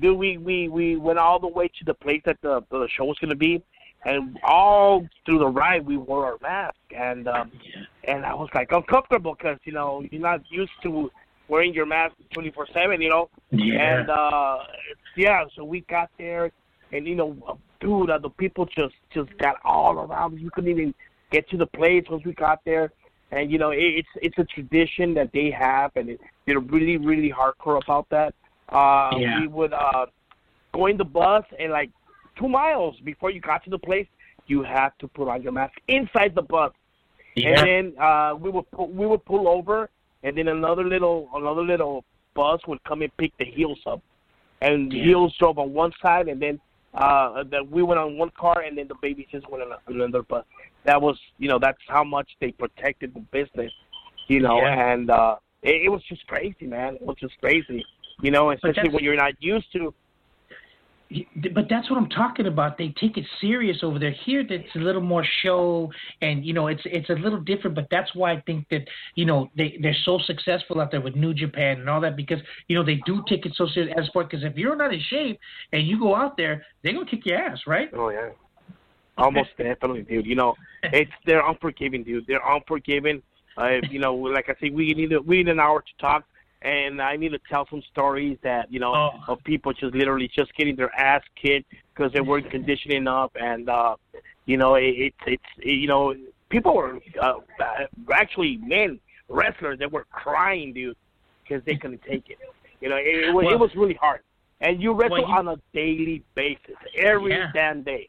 Dude, we we we went all the way to the place that the the show was gonna be, and all through the ride we wore our mask, and um, yeah. and I was like uncomfortable because you know you're not used to wearing your mask 24 seven, you know. Yeah. And uh, yeah, so we got there, and you know, dude, uh, the people just just got all around. You couldn't even get to the place once we got there. And you know, it, it's it's a tradition that they have, and it, they're really really hardcore about that. Uh, yeah. We would uh, go in the bus, and like two miles before you got to the place, you have to put on your mask inside the bus. Yeah. And then uh, we would pull, we would pull over, and then another little another little bus would come and pick the heels up, and yeah. heels drove on one side, and then uh that we went on one car, and then the baby just went on another bus. That was you know that's how much they protected the business, you know, yeah. and uh it, it was just crazy, man. It was just crazy, you know, especially when you're not used to but that's what I'm talking about. They take it serious over there. Here, it's a little more show, and you know, it's it's a little different. But that's why I think that you know they they're so successful out there with New Japan and all that because you know they do take it so serious as sport. Because if you're not in shape and you go out there, they're gonna kick your ass, right? Oh yeah, almost definitely, dude. You know, it's they're unforgiving, dude. They're unforgiving. Uh, you know, like I say, we need a, we need an hour to talk and I need to tell some stories that you know oh. of people just literally just getting their ass kicked because they weren't conditioning up, and uh, you know it, it, it's it, you know people were uh, actually men wrestlers that were crying, dude, because they couldn't take it. You know, it, it was well, it was really hard, and you wrestle well, you, on a daily basis, every yeah. damn day.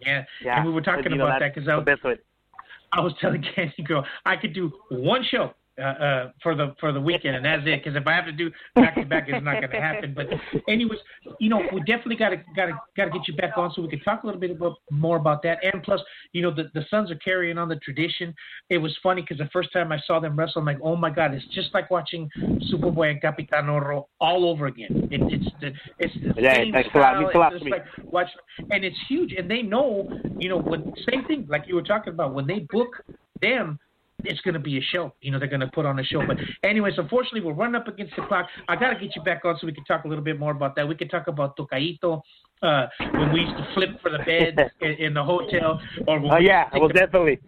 Yeah. yeah, and we were talking about know, that because I was, I was telling Candy Girl I could do one show uh, uh, for the for the weekend, and that's it. Because if I have to do back to back, it's not going to happen. But anyways, you know, we definitely got to got to got to get you back on so we can talk a little bit about, more about that. And plus, you know, the the Sons are carrying on the tradition. It was funny because the first time I saw them wrestle, I'm like, oh my god, it's just like watching Superboy and Capitan Oro all over again. It, it's the it's the yeah, same style. It's just like watch, and it's huge. And they know, you know, when same thing like you were talking about when they book them it's going to be a show. You know, they're going to put on a show. But anyways, unfortunately, we're running up against the clock. I got to get you back on so we can talk a little bit more about that. We can talk about Tocayito, uh, when we used to flip for the beds in, in the hotel. Or when uh, yeah, well, the, definitely.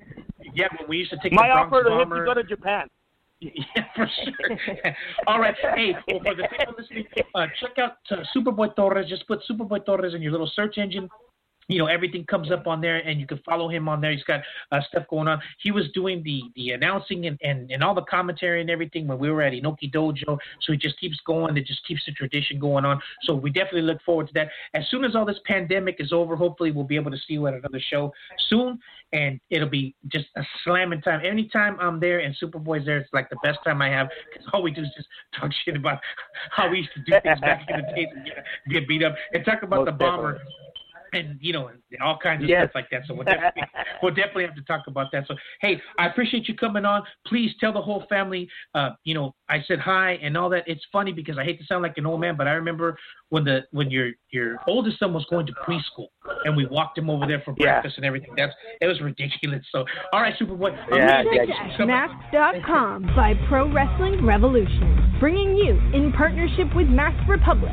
Yeah, when we used to take My the offer to him to go to Japan. Yeah, for sure. All right. Hey, well, for the people listening, uh, check out uh, Superboy Torres. Just put Superboy Torres in your little search engine you know everything comes up on there and you can follow him on there. He's got uh, stuff going on. He was doing the the announcing and, and and all the commentary and everything when we were at inoki dojo. So he just keeps going. It just keeps the tradition going on. So we definitely look forward to that. As soon as all this pandemic is over hopefully we'll be able to see you at another show soon. And it'll be just a slamming time. Anytime i'm there and superboy's there it's like the best time i have. Because all we do is just talk shit about how we used to do things back in the days and get, get beat up. And talk about Most the bomber. definitely and you know, and all kinds of Yes. stuff like that. So we'll definitely, we'll definitely have to talk about that. So hey, I appreciate you coming on. Please tell the whole family, uh, you know, I said hi and all that. It's funny because I hate to sound like an old man, but I remember when the when your your oldest son was going to preschool and we walked him over there for Yeah. breakfast and everything. That's it was ridiculous. So all right, Superboy. I'm Yeah, really- yeah, thank you so much. Mask.com by Pro Wrestling Revolution, bringing you in partnership with Mask Republic,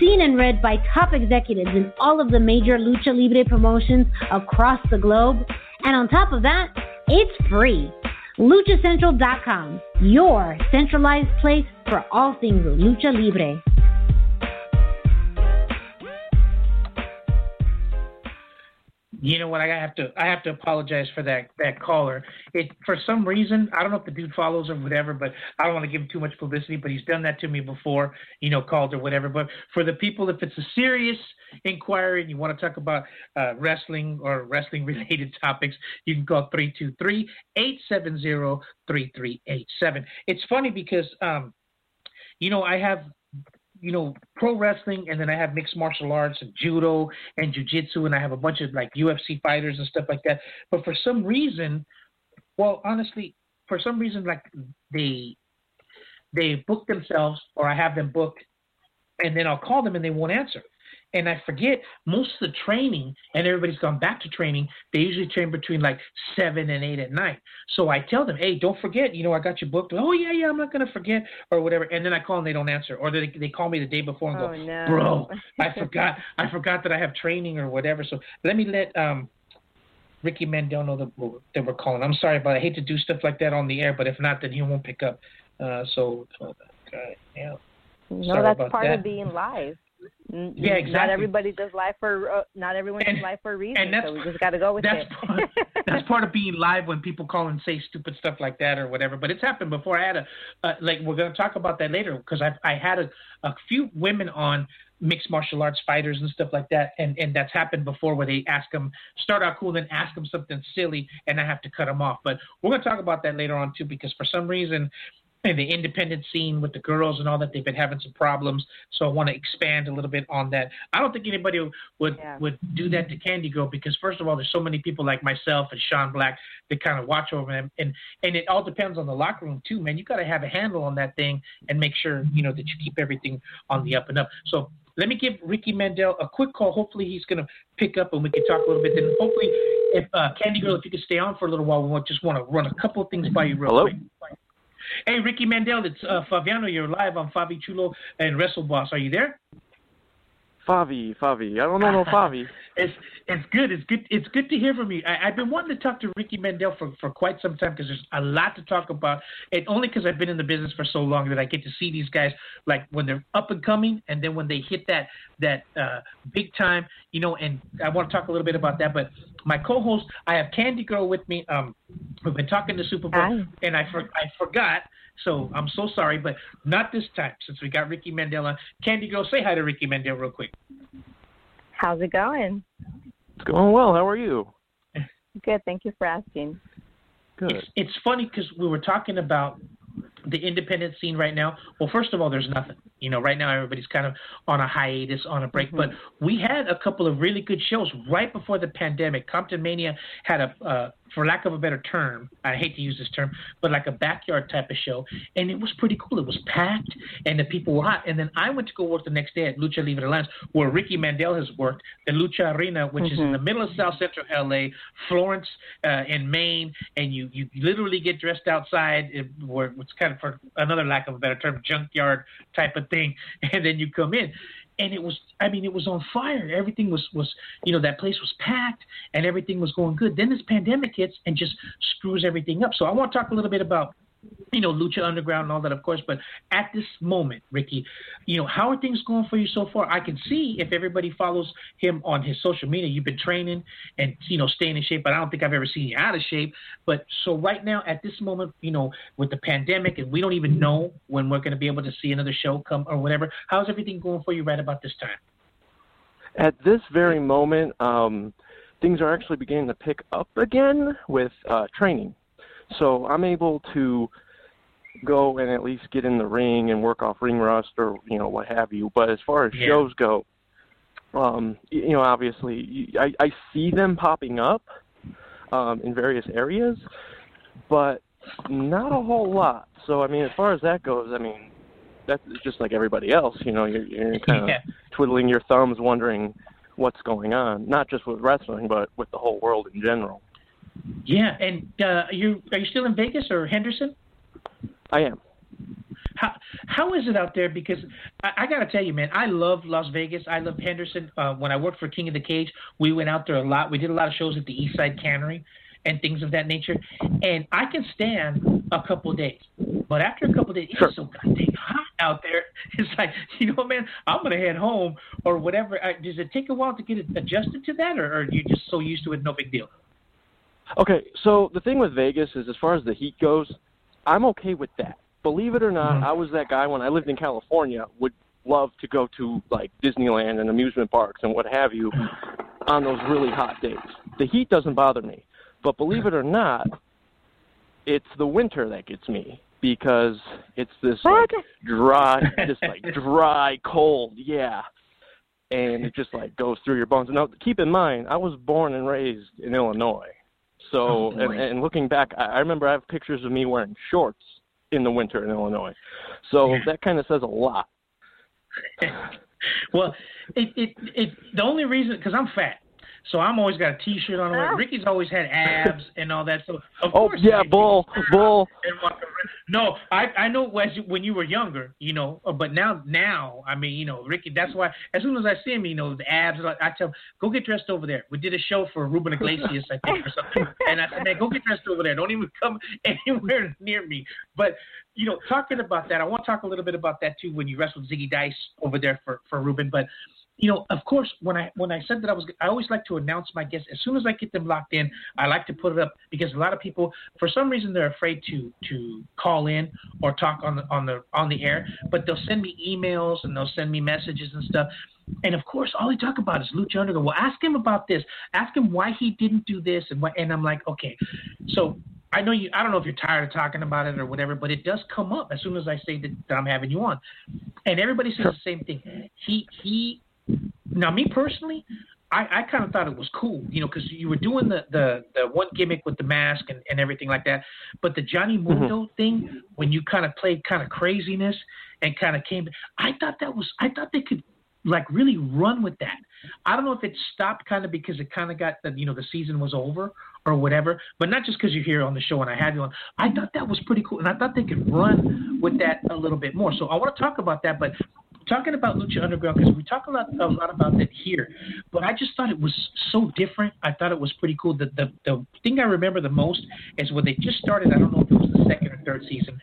seen and read by top executives in all of the major lucha libre promotions across the globe. And on top of that, it's free. LuchaCentral.com, your centralized place for all things lucha libre. You know what? I have to I have to apologize for that that caller. It for some reason I don't know if the dude follows or whatever, but I don't want to give him too much publicity. But he's done that to me before, you know, called or whatever. But for the people, if it's a serious inquiry and you want to talk about uh, wrestling or wrestling related topics, you can call 323-870-3387. It's funny because um, you know I have you know, pro wrestling, and then I have mixed martial arts and judo and jujitsu, and I have a bunch of like UFC fighters and stuff like that. But for some reason, well, honestly, for some reason, like they they book themselves, or I have them booked, and then I'll call them and they won't answer. And I forget most of the training, and everybody's gone back to training. They usually train between like seven and eight at night. So I tell them, hey, don't forget, you know, I got you booked. Oh yeah, yeah, I'm not gonna forget or whatever. And then I call and they don't answer, or they they call me the day before and Oh, go, no. bro, I forgot, I forgot that I have training or whatever. So let me let um Ricky Mandel know that we're, that we're calling. I'm sorry, but I hate to do stuff like that on the air. But if not, then he won't pick up. Uh, so, uh, God, yeah. No, Sorry that's part that. of being live. Yeah, Not exactly. everybody does live for uh, not everyone And- does live for a reason. and that's- so we just got to go with that's it. part, that's part of being live when people call and say stupid stuff like that or whatever. But it's happened before. I had a uh, like we're gonna talk about that later because I I had a, a few women on mixed martial arts fighters and stuff like that, and and that's happened before where they ask them start out cool then ask them something silly and I have to cut them off. But we're gonna talk about that later on too because for some reason. In the independent scene with the girls and all that, they've been having some problems. So I want to expand a little bit on that. I don't think anybody would Yeah. would do that to Candy Girl because first of all, there's so many people like myself and Sean Black that kind of watch over them, and and it all depends on the locker room too, man. You got to have a handle on that thing and make sure you know that you keep everything on the up and up. So let me give Ricky Mandel a quick call. Hopefully he's gonna pick up and we can talk a little bit. Then hopefully, if uh, Candy Girl, if you could stay on for a little while, we want just want to run a couple of things by you real Hello? quick. Hey, Ricky Mandel, it's uh, Fabiano. You're live on Fabi Chulo and Wrestle Boss. Are you there? Favi, Favi. I don't know no Favi. It's it's good. It's good. It's good to hear from you. I, I've been wanting to talk to Ricky Mandel for, for quite some time because there's a lot to talk about, and only because I've been in the business for so long that I get to see these guys like when they're up and coming, and then when they hit that that uh, big time, you know. And I want to talk a little bit about that. But my co-host, I have Candy Girl with me. Um, we've been talking to Superboy, Hi. and I for, I forgot. So I'm so sorry, but not this time since we got Ricky Mandela. Candy Girl, say hi to Ricky Mandela real quick. How's it going? It's going well. How are you? Good. Thank you for asking. Good. It's, it's funny because we were talking about the independent scene right now? Well, first of all, there's nothing. You know, right now everybody's kind of on a hiatus, on a break. Mm-hmm. But we had a couple of really good shows right before the pandemic. Compton Mania had a uh, for lack of a better term, I hate to use this term, but like a backyard type of show, and it was pretty cool. It was packed, and the people were hot. And then I went to go work the next day at Lucha Libre Alliance, where Ricky Mandel has worked, the Lucha Arena, which mm-hmm. is in mm-hmm. the middle of South Central LA, Florence uh, in Main, and you you literally get dressed outside, where it's kind of for another lack of a better term, junkyard type of thing, and then you come in and it was I mean it was on fire. Everything was was you know that place was packed and everything was going good. Then this pandemic hits and just screws everything up. So I want to talk a little bit about you know, Lucha Underground and all that, of course. But at this moment, Ricky, you know, how are things going for you so far? I can see if everybody follows him on his social media, you've been training and, you know, staying in shape, but I don't think I've ever seen you out of shape. But so right now, at this moment, you know, with the pandemic, and we don't even know when we're going to be able to see another show come or whatever, how's everything going for you right about this time? At this very moment, um, things are actually beginning to pick up again with uh, training. So I'm able to go and at least get in the ring and work off ring rust or you know what have you. But as far as yeah. shows go, um, you know, obviously I, I see them popping up um, in various areas, but not a whole lot. So I mean, as far as that goes, I mean, that's just like everybody else. You know, you're, you're kind of yeah. twiddling your thumbs, wondering what's going on, not just with wrestling, but with the whole world in general. Yeah, and uh, you are you still in Vegas or Henderson? I am. How how is it out there? Because I, I got to tell you, man, I love Las Vegas. I love Henderson. Uh, when I worked for King of the Cage, we went out there a lot. We did a lot of shows at the East Side Cannery and things of that nature. And I can stand a couple of days, but after a couple of days, sure. it's so goddamn hot out there. It's like, you know, man, I'm gonna head home or whatever. does it take a while to get adjusted to that, or, or are you just so used to it, no big deal? Okay, so the thing with Vegas is, as far as the heat goes, I'm okay with that. Believe it or not, mm-hmm. I was that guy when I lived in California. Would love to go to like Disneyland and amusement parks and what have you on those really hot days. The heat doesn't bother me, but believe it or not, it's the winter that gets me because it's this like dry, just like dry, cold, yeah, and it just like goes through your bones. Now, keep in mind, I was born and raised in Illinois, so, oh, and, and looking back, I, I remember I have pictures of me wearing shorts in the winter in Illinois. So that kind of says a lot. well, it it it the only reason because I'm fat, so I'm always got a T-shirt on. Ah. Ricky's always had abs and all that. So of oh course, yeah, bull, bull. No, I I know when you were younger, you know, uh, but now now I mean, you know, Ricky. That's why as soon as I see him, you know, the abs. I tell him, go get dressed over there. We did a show for Ruben Iglesias, I think, or something. And I said, man, go get dressed over there. Don't even come anywhere near me. But you know, talking about that, I want to talk a little bit about that too when you wrestled Ziggy Dice over there for for Ruben, but you know, of course, when I when I said that I was, I always like to announce my guests as soon as I get them locked in. I like to put it up because a lot of people, for some reason, they're afraid to to call in or talk on the on the on the air. But they'll send me emails and they'll send me messages and stuff. And of course, all they talk about is Lucha Underground. Well, ask him about this. Ask him why he didn't do this and what. And I'm like, okay, so I know you. I don't know if you're tired of talking about it or whatever, but it does come up as soon as I say that, that I'm having you on, and everybody says the same thing. He he now, me personally, I, I kind of thought it was cool, you know, because you were doing the, the the one gimmick with the mask and, and everything like that. But the Johnny mm-hmm. Mundo mm-hmm. thing, when you kind of played kind of craziness and kind of came, I thought that was, I thought they could like really run with that. I don't know if it stopped kind of because it kind of got the you know the season was over or whatever, but not just because you're here on the show and I have you on. I thought that was pretty cool, and I thought they could run with that a little bit more. So I want to talk about that, but talking about Lucha Underground because we talk a lot a lot about that here, but I just thought it was so different. I thought it was pretty cool. The the the thing I remember the most is when they just started. I don't know if it was the second or third season,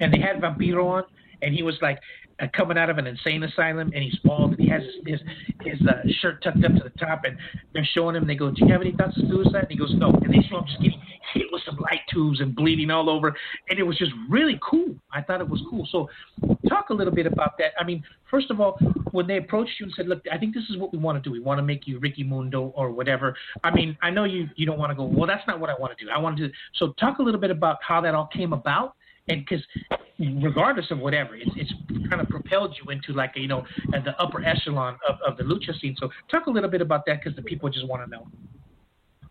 and they had Vampiro on, and he was like, uh, coming out of an insane asylum, and he's bald, and he has his his, his uh, shirt tucked up to the top, and they're showing him. They go, "Do you have any thoughts of suicide?" And he goes, "No." And they show him just getting hit with some light tubes and bleeding all over, and it was just really cool. I thought it was cool. So, talk a little bit about that. I mean, first of all, when they approached you and said, "Look, I think this is what we want to do. We want to make you Ricky Mundo or whatever." I mean, I know you you don't want to go. Well, that's not what I want to do. I want to do. So, talk a little bit about how that all came about and because regardless of whatever, it's it's kind of propelled you into like a, you know the upper echelon of, of the lucha scene. So talk a little bit about that because the people just want to know.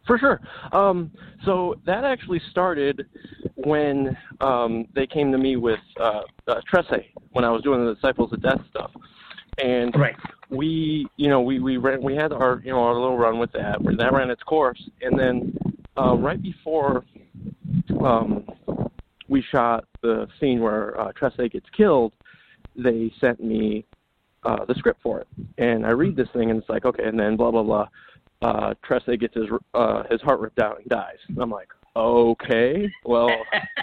For sure. Um, so that actually started when um, they came to me with uh, uh, Trece when I was doing the Disciples of Death stuff, and right. we, you know, we we ran, we had our you know our little run with that. That ran its course, and then uh, right before um, we shot the scene where uh, Trece gets killed, they sent me uh, the script for it, and I read this thing, and it's like okay, and then blah blah blah uh, Trece gets his uh, his heart ripped out and dies. And I'm like, okay, well,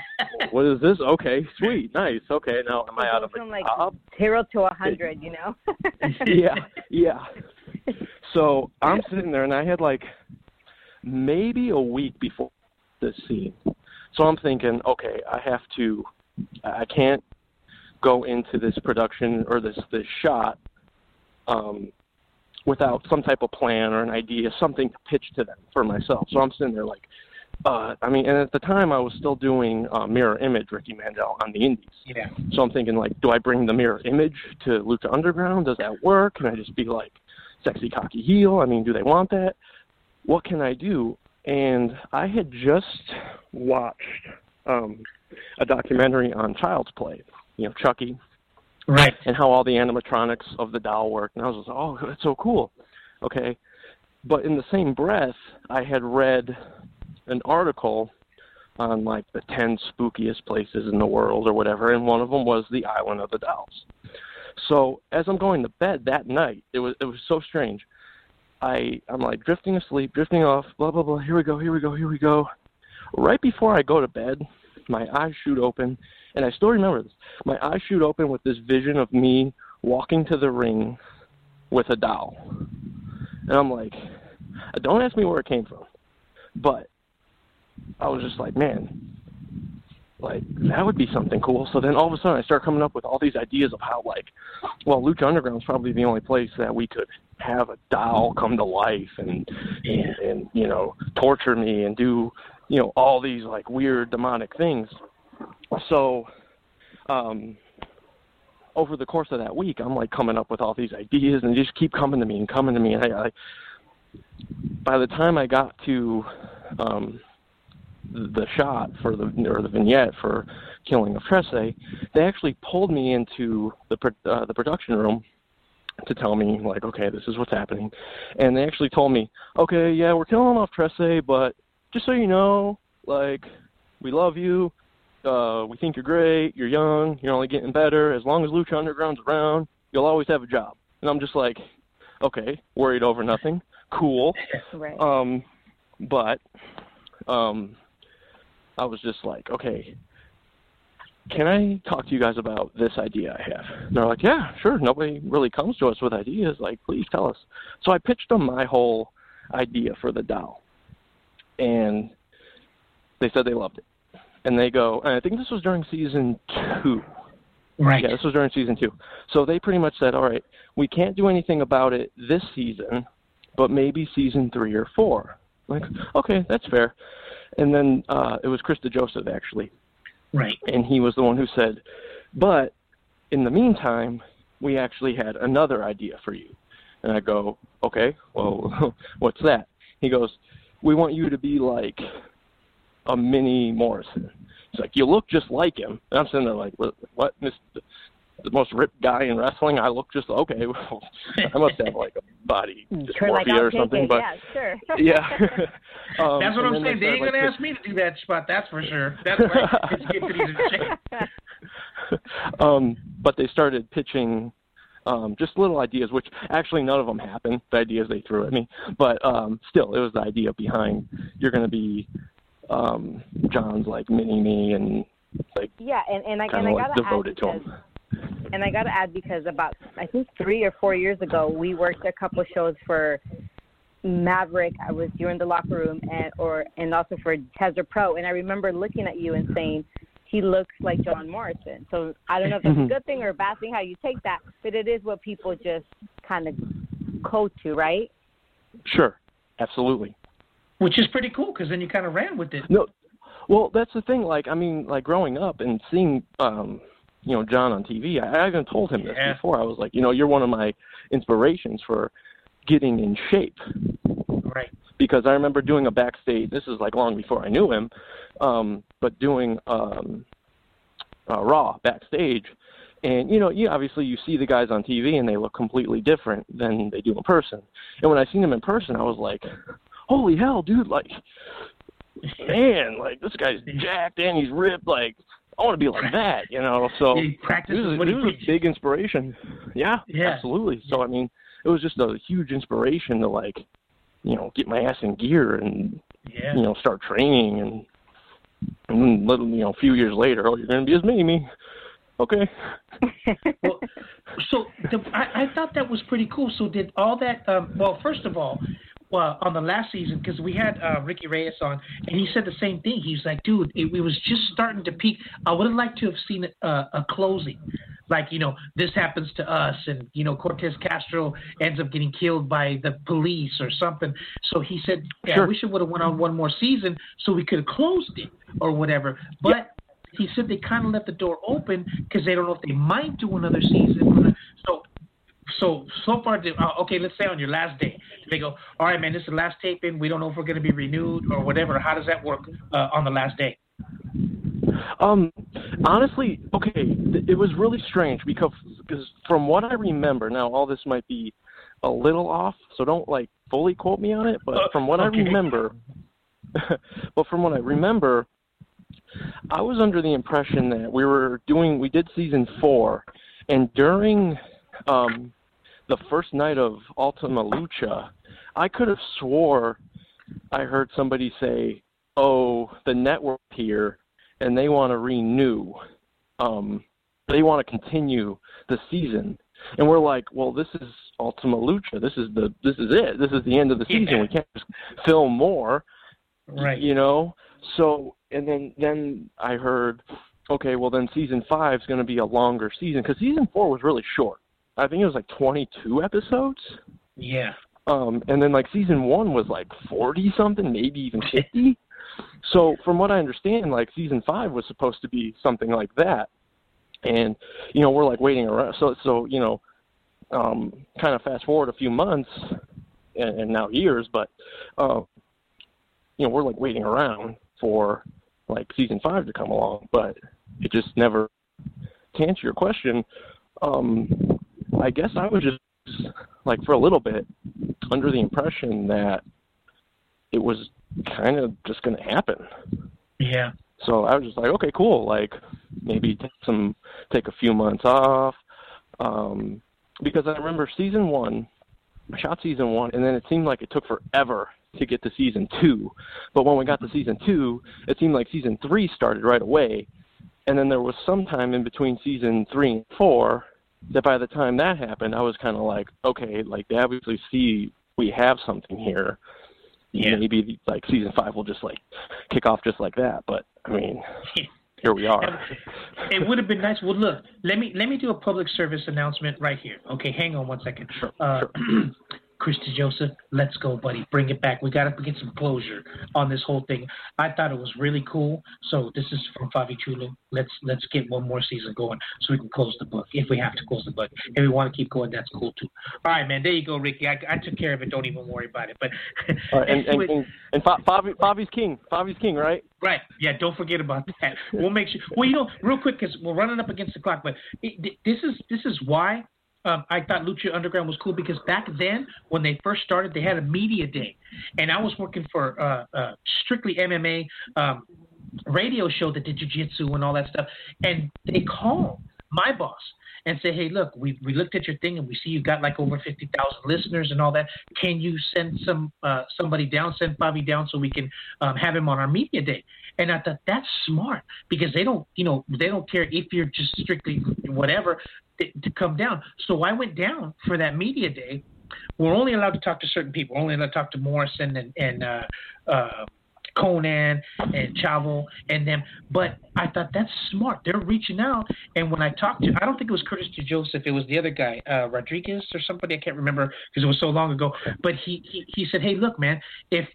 what is this? Okay, sweet, nice. Okay, now am I out of a like job? Zero to a hundred, you know. yeah, yeah. So I'm sitting there, and I had like maybe a week before this scene. So I'm thinking, okay, I have to, I can't go into this production or this this shot um, without some type of plan or an idea, something to pitch to them for myself. So I'm sitting there like, uh, I mean, and at the time I was still doing uh, mirror image Ricky Mandel on the Indies. Yeah. So I'm thinking like, do I bring the mirror image to Lucha Underground? Does that work? Can I just be like sexy cocky heel? I mean, do they want that? What can I do? And I had just watched um, a documentary on Child's Play. You know, Chucky, Right. and how all the animatronics of the doll worked. And I was just, oh, that's so cool. Okay. But in the same breath, I had read an article on like the 10 spookiest places in the world or whatever, and one of them was the Island of the Dolls. So as I'm going to bed that night, it was it was so strange. I I'm like drifting asleep, drifting off, blah blah blah. Here we go, here we go, here we go. Right before I go to bed, my eyes shoot open, and I still remember this. My eyes shoot open with this vision of me walking to the ring with a doll. And I'm like, don't ask me where it came from. But I was just like, man, like that would be something cool. So then all of a sudden I start coming up with all these ideas of how like, well, Lucha Underground is probably the only place that we could have a doll come to life and and, and you know torture me and do you know all these like weird demonic things. So um over the course of that week, I'm like coming up with all these ideas and they just keep coming to me and coming to me. And I, I by the time I got to um, the shot for the or the vignette for Killing of Trece, they actually pulled me into the uh, the production room to tell me like, okay, this is what's happening, and they actually told me, okay, yeah, we're killing off Trece, but just so you know, like, we love you. Uh, we think you're great. You're young. You're only getting better. As long as Lucha Underground's around, you'll always have a job. And I'm just like, okay, worried over nothing. Cool. right. Um, but um, I was just like, okay, can I talk to you guys about this idea I have? And they're like, yeah, sure. Nobody really comes to us with ideas. Like, please tell us. So I pitched them my whole idea for the doll, and they said they loved it. And they go, and I think this was during season two. Right. Yeah, this was during season two. So they pretty much said, all right, we can't do anything about it this season, but maybe season three or four. Like, okay, that's fair. And then uh, it was Chris Joseph actually, Right. and he was the one who said, but in the meantime, we actually had another idea for you. And I go, okay, well, what's that? He goes, we want you to be like a mini Morrison. He's like, you look just like him. And I'm sitting there like, what? what? This, the most ripped guy in wrestling. I look just okay. Well, I must have like a body Sure, like, or something. it. But yeah, sure. yeah, um, That's what I'm saying. They started, ain't like, gonna ask me to do that spot. That's for sure. That's right. It's get to these um, but they started pitching um, just little ideas, which actually none of them happened. The ideas they threw at me, but um, still, it was the idea behind you're going to be um, John's like mini me and like Yeah, and and I kind and I of like gotta devoted add to him. And I gotta add because about I think three or four years ago we worked a couple shows for Maverick. I was during the locker room and or and also for Tesla Pro, and I remember looking at you and saying. He looks like John Morrison. So I don't know if that's a Mhm. good thing or a bad thing, how you take that, but it is what people just kind of code to, right? Sure, absolutely. Which is pretty cool because then you kind of ran with it. No, Well, that's the thing. Like, I mean, like growing up and seeing, um, you know, John on TV. I, I even told him this Yeah. before. I was like, you know, you're one of my inspirations for getting in shape Right. because I remember doing a backstage. This is like long before I knew him, um, but doing um, uh, Raw backstage, and you know, you obviously you see the guys on TV and they look completely different than they do in person. And when I seen them in person, I was like, "Holy hell, dude! Like, man, like this guy's jacked and he's ripped. Like, I want to be like that, you know." So He it practices was, what it was a big inspiration. Yeah, Yeah. absolutely. So I mean, it was just a huge inspiration to like, you know, get my ass in gear and Yeah. you know start training and and then little you know a few years later, oh, you're gonna be as me, me. Okay. well, so the, I, I thought that was pretty cool. So did all that? Um, well, first of all, well, on the last season, because we had uh, Ricky Reyes on, and he said the same thing. He's like, dude, it, it was just starting to peak. I would have liked to have seen a, a closing, like you know, this happens to us, and you know, Cortez Castro ends up getting killed by the police or something. So he said, yeah, Sure. we should would have went on one more season so we could have closed it or whatever. But he said they kind of left the door open because they don't know if they might do another season. So, so so far, they- uh, okay, let's say on your last day, they go, all right, man, this is the last taping. We don't know if we're going to be renewed or whatever. How does that work uh, on the last day? Um, honestly, okay, th- it was really strange because because from what I remember, now all this might be a little off, so don't like fully quote me on it. But Uh, from what okay. I remember, but from what I remember, I was under the impression that we were doing we did season four, and during um, the first night of Ultima Lucha, I could have swore I heard somebody say, "Oh, the network here." and they want to renew. Um, they want to continue the season, and we're like, well, this is Ultima Lucha. This is the this is it. This is the end of the season. Yeah. We can't just film more, Right. you know. So, and then then I heard, okay, well then season five is going to be a longer season because season four was really short. I think it was like 22 episodes. Yeah. Um, and then like season one was like 40 something, maybe even 50. So from what I understand, like season five was supposed to be something like that, and you know we're like waiting around. So so you know, um, kind of fast forward a few months, and, and now years, but uh, you know we're like waiting around for like season five to come along, but it just never. To answer your question, um, I guess I was just like for a little bit under the impression that it was kind of just going to happen. Yeah. So I was just like, okay, cool. Like maybe take some, take a few months off, um, because I remember season one, I shot season one, and then it seemed like it took forever to get to season two. But when we got to season two, it seemed like season three started right away, and then there was some time in between season three and four. That by the time that happened, I was kind of like, okay, like they obviously see we have something here Yeah. maybe like season five will just like kick off just like that. But I mean, here we are. It would have been nice. Well, look, let me let me do a public service announcement right here. Okay, hang on one second. Sure, Uh, sure. Chris DeJoseph, let's go, buddy. Bring it back. We got to get some closure on this whole thing. I thought it was really cool. So this is from Favi Chulo. Let's let's get one more season going so we can close the book if we have to close the book. If we want to keep going, that's cool too. All right, man. There you go, Ricky. I, I took care of it. Don't even worry about it. But Uh, and and and, and Fa- Fabi, Fabi's king. Fabi's king, right? Right. Yeah. Don't forget about that. We'll make sure. Well, you know, real quick, because we're running up against the clock. But it, this is this is why um, I thought Lucha Underground was cool because back then when they first started, they had a media day, and I was working for uh, uh, strictly MMA um, radio show that did jujitsu and all that stuff, and they called my boss and say, hey, look, we we looked at your thing and we see you've got like over fifty thousand listeners and all that. Can you send some uh, somebody down, send Bobby down so we can um, have him on our media day? And I thought that's smart because they don't, you know, they don't care if you're just strictly whatever to come down. So I went down for that media day. We're only allowed to talk to certain people. We're only allowed to talk to Morrison and and uh, uh, Konnan and Chavo and them. But I thought that's smart. They're reaching out. And when I talked to, I don't think it was Chris DeJoseph. It was the other guy, uh, Rodriguez or somebody. I can't remember because it was so long ago. But he, he he said, hey, look, man, if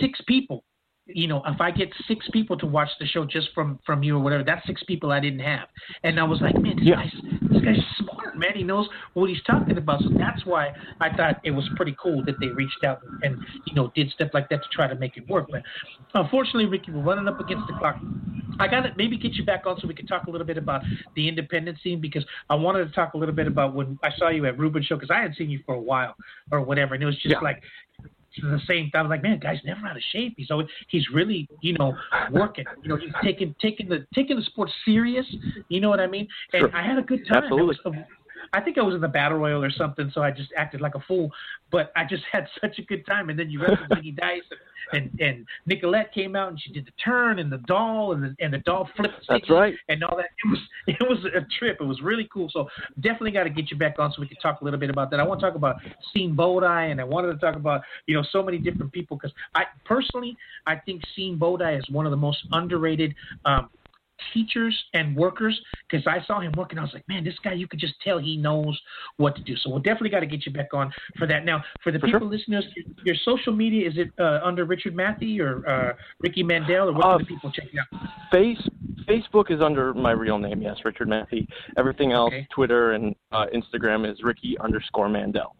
six people you know, if I get six people to watch the show just from from you or whatever, that's six people I didn't have. And I was like, man, this Yeah. guy's this guy's smart, man. He knows what he's talking about. So that's why I thought it was pretty cool that they reached out and you know did stuff like that to try to make it work. But unfortunately, Ricky, we're running up against the clock. I got to maybe get you back on so we can talk a little bit about the independent scene because I wanted to talk a little bit about when I saw you at Ruben Show because I hadn't seen you for a while or whatever, and it was just Yeah. like the same thing. I was like, man, guy's never out of shape. He's always he's really you know working. You know, he's taking taking the taking the sport serious. You know what I mean? And Sure. I had a good time. It Absolutely. was I think I was in the battle royal or something, so I just acted like a fool. But I just had such a good time. And then you wrestled Biggie Dice, and, and and Nicolette came out and she did the turn and the doll and the and the doll flipped. That's right. And all that. It was it was a trip. It was really cool. So definitely got to get you back on so we can talk a little bit about that. I want to talk about Scene Bodai, and I wanted to talk about you know so many different people because I personally I think Scene Bodai is one of the most underrated. Um, teachers and workers because I saw him working. I was like, man, this guy, you could just tell he knows what to do. So we'll definitely got to get you back on for that. Now, for the For people sure. listeners, your, your social media is it uh, under Richard Matthew or uh, Ricky Mandel, or what Uh, can the people check it out? Face Facebook is under my real name, yes, Richard Matthew. Everything else, Okay. Twitter and uh, Instagram is Ricky underscore Mandel.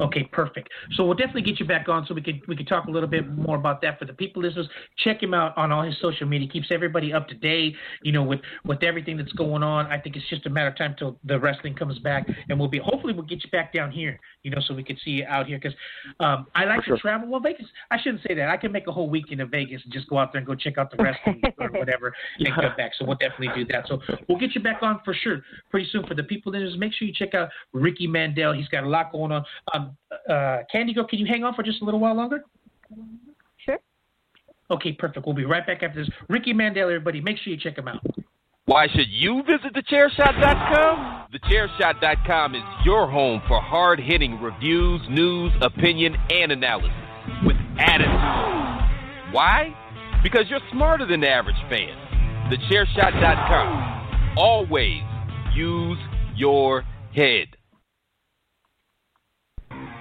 Okay, perfect. So we'll definitely get you back on so we could we could talk a little bit more about that for the people listeners. Check him out on all his social media. Keeps everybody up to date, you know, with with everything that's going on. I think it's just a matter of time till the wrestling comes back, and we'll be hopefully we'll get you back down here, you know, so we can see you out here because um, I like sure. to travel. Well, Vegas, I shouldn't say that. I can make a whole weekend in Vegas and just go out there and go check out the wrestling or whatever and Yeah. come back. So we'll definitely do that. So we'll get you back on for sure pretty soon. For the people listeners, make sure you check out Ricky Mandel. He's got a lot going on. Um, uh, Candy Girl, can you hang on for just a little while longer? Sure. Okay, perfect. We'll be right back after this. Ricky Mandel, everybody, make sure you check him out. Why should you visit thechairshot.com? Thechairshot.com is your home for hard hitting reviews, news, opinion, and analysis with attitude. Why? Because you're smarter than the average fan. Thechairshot.com. Always use your head.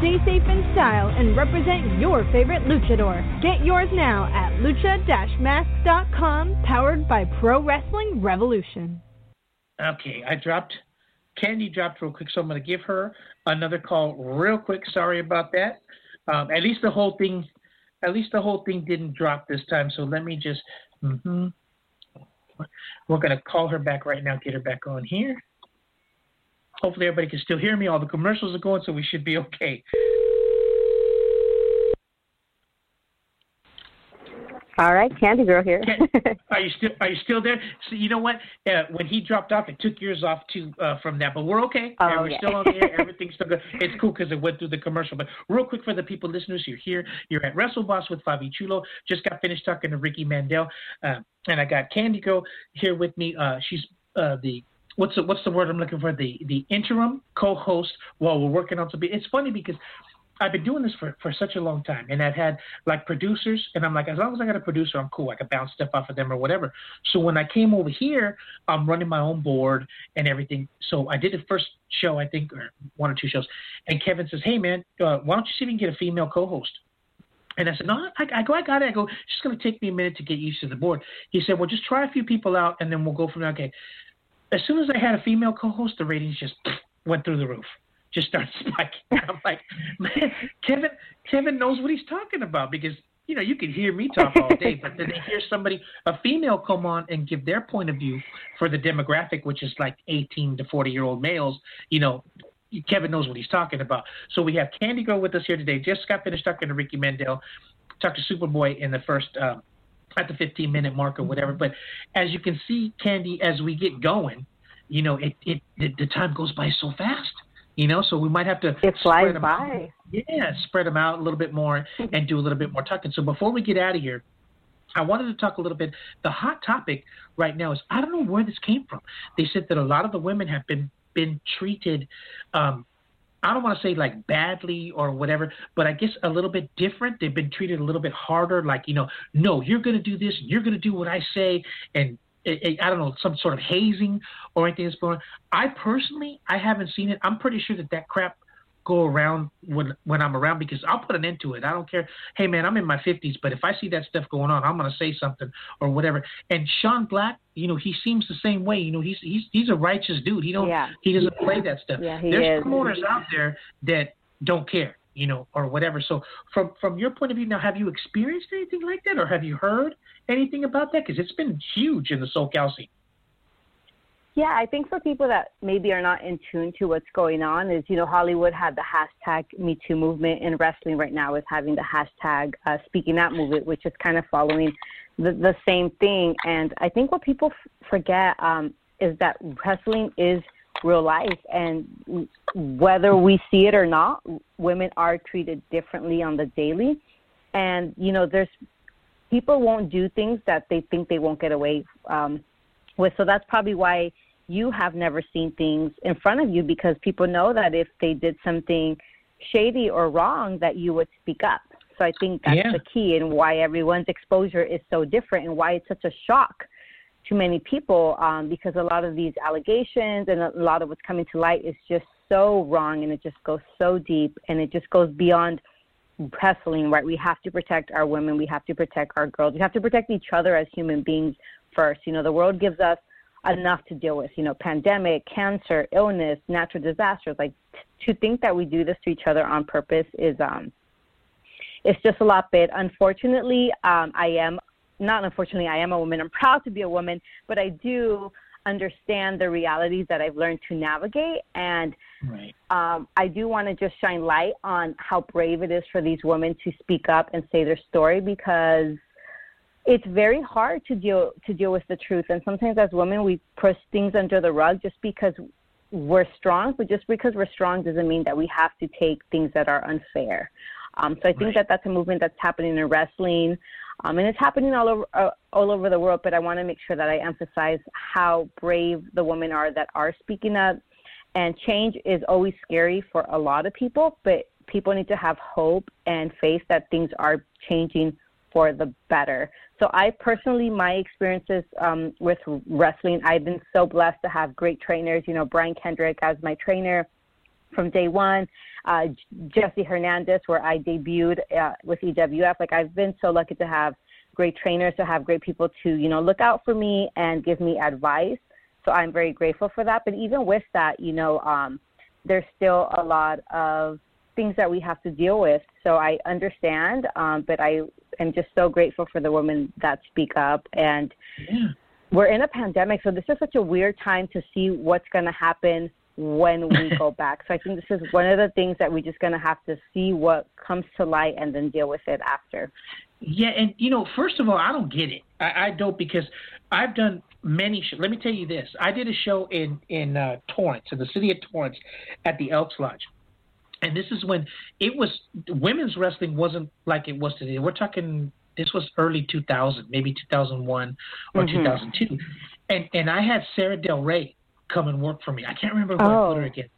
Stay safe in style and represent your favorite luchador. Get yours now at lucha-mask.com, powered by Pro Wrestling Revolution. Okay, I dropped. Candy dropped real quick, so I'm going to give her another call real quick. Sorry about that. Um, at least the whole thing, at least the whole thing didn't drop this time. So let me just. hmm We're going to call her back right now. Get her back on here. Hopefully everybody can still hear me. All the commercials are going, so we should be okay. All right, Candy Girl here. Are you still Are you still there? So you know what? Uh, when he dropped off, it took yours off too uh, from that, but we're okay. Oh, we're yeah. still on the air. Everything's still good. It's cool because it went through the commercial. But real quick for the people listeners, you're here. You're at Wrestle Boss with Fabi Chulo. Just got finished talking to Ricky Mandel, uh, and I got Candy Girl here with me. Uh, she's uh, the what's the, what's the word I'm looking for? The the interim co-host while we're working on something. It's funny because I've been doing this for, for such a long time, and I've had like producers, and I'm like, as long as I got a producer, I'm cool. I can bounce stuff off of them or whatever. So when I came over here, I'm running my own board and everything. So I did the first show, I think, or one or two shows, and Kevin says, "Hey man, uh, why don't you see if you can get a female co-host?" And I said, no, I, I go, I got it. I go, it's just going to take me a minute to get used to the board. He said, well, just try a few people out, and then we'll go from there. Okay. As soon as I had a female co-host, the ratings just went through the roof. Just started spiking. I'm like, man, Kevin, Kevin knows what he's talking about because you know you can hear me talk all day, but then they hear somebody, a female, come on and give their point of view for the demographic, which is like 18 to 40 year old males. You know, Kevin knows what he's talking about. So we have Candy Girl with us here today. Just got finished talking to Ricky Mandel, talked to Superboy in the first uh, at the 15 minute mark or whatever. But as you can see, Candy, as we get going, you know, it it the, the time goes by so fast. You know, so we might have to It flies spread 'em out. by. Yeah, spread them out a little bit more and do a little bit more talking. So before we get out of here, I wanted to talk a little bit. The hot topic right now is I don't know where this came from. They said that a lot of the women have been been treated um, I don't want to say like badly or whatever, but I guess a little bit different. They've been treated a little bit harder. Like you know, no, you're going to do this, you're going to do what I say, and eh, eh, I don't know, some sort of hazing or anything that's going on. I personally, I haven't seen it. I'm pretty sure that that crap go around when when I'm around because I'll put an end to it. I don't care. Hey man, I'm in my 50s, but if I see that stuff going on, I'm gonna say something or whatever. And Sean Black, you know, he seems the same way. You know, he's he's he's a righteous dude. He don't yeah. he doesn't play that stuff. Yeah, he There's is. promoters out there that don't care you know, or whatever. So from from your point of view now, have you experienced anything like that, or have you heard anything about that? Because it's been huge in the SoCal scene. Yeah, I think for people that maybe are not in tune to what's going on is, you know, Hollywood had the hashtag Me Too movement, and wrestling right now is having the hashtag uh, Speaking Out movement, which is kind of following the, the same thing. And I think what people f- forget um, is that wrestling is – real life. And whether we see it or not, women are treated differently on the daily. And, you know, there's people won't do things that they think they won't get away um, with. So that's probably why you have never seen things in front of you because people know that if they did something shady or wrong, that you would speak up. So I think that's yeah. the key and why everyone's exposure is so different and why it's such a shock to many people um, because a lot of these allegations and a lot of what's coming to light is just so wrong and it just goes so deep and it just goes beyond wrestling, right? We have to protect our women, we have to protect our girls, we have to protect each other as human beings first. You know, the world gives us enough to deal with, you know, pandemic, cancer, illness, natural disasters. Like t- to think that we do this to each other on purpose is um it's just a lot bit. Unfortunately, um, I am not unfortunately, I am a woman. I'm proud to be a woman, but I do understand the realities that I've learned to navigate. And right. um, I do want to just shine light on how brave it is for these women to speak up and say their story because it's very hard to deal to deal with the truth. And sometimes as women, we push things under the rug just because we're strong. But just because we're strong doesn't mean that we have to take things that are unfair. Um, so I think right. that that's a movement that's happening in wrestling. Um, and it's happening all over uh, all over the world. But I want to make sure that I emphasize how brave the women are that are speaking up. And change is always scary for a lot of people, but people need to have hope and faith that things are changing for the better. So I personally, my experiences um, with wrestling, I've been so blessed to have great trainers. You know, Brian Kendrick as my trainer from day one. Uh, Jesse Hernandez, where I debuted uh, with EWF. Like I've been so lucky to have great trainers, to have great people to you know look out for me and give me advice. So I'm very grateful for that. But even with that, you know, um, there's still a lot of things that we have to deal with. So I understand, um, but I am just so grateful for the women that speak up. And yeah. we're in a pandemic, so this is such a weird time to see what's going to happen when we go back. So I think this is one of the things that we're just going to have to see what comes to light and then deal with it after. Yeah, and you know, first of all, I don't get it. I, I don't because I've done many. Let me tell you this: I did a show in in uh, Torrance, in the city of Torrance, at the Elks Lodge, and this is when it was women's wrestling wasn't like it was today. We're talking this was early 2000, maybe 2001 or Mhm. 2002, and and I had Sarah Del Rey come and work for me. I can't remember who I Oh. put her again,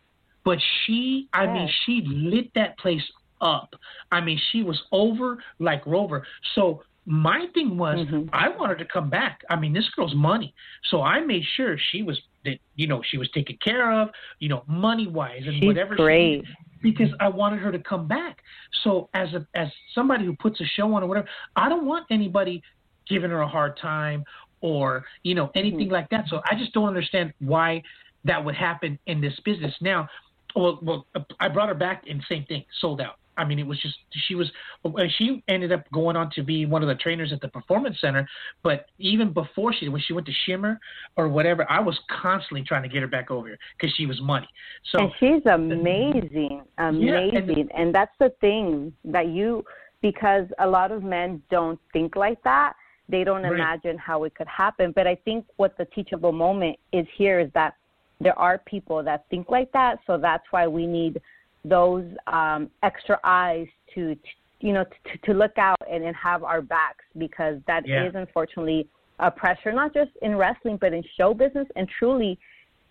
but she, I mean, she lit that place up. I mean, she was over like Rover. So my thing was, Mhm. I wanted to come back. I mean, this girl's money, so I made sure she was that you know she was taken care of, you know, money wise and She's whatever. she great. needed, because I wanted her to come back. So as a as somebody who puts a show on or whatever, I don't want anybody giving her a hard time or you know anything mm-hmm. like that. So I just don't understand why that would happen in this business. Now, well, well, I brought her back and same thing, sold out. I mean, it was just she was uh, she ended up going on to be one of the trainers at the performance center. But even before she when she went to Shimmer or whatever, I was constantly trying to get her back over here because she was money. So and she's amazing, Yeah, and- amazing. and that's the thing that you, because a lot of men don't think like that. They don't Right. imagine how it could happen. But I think what the teachable moment is here is that there are people that think like that. So that's why we need those um, extra eyes to, to you know, to, to look out and, and have our backs because that is Yeah. unfortunately a pressure, not just in wrestling, but in show business and truly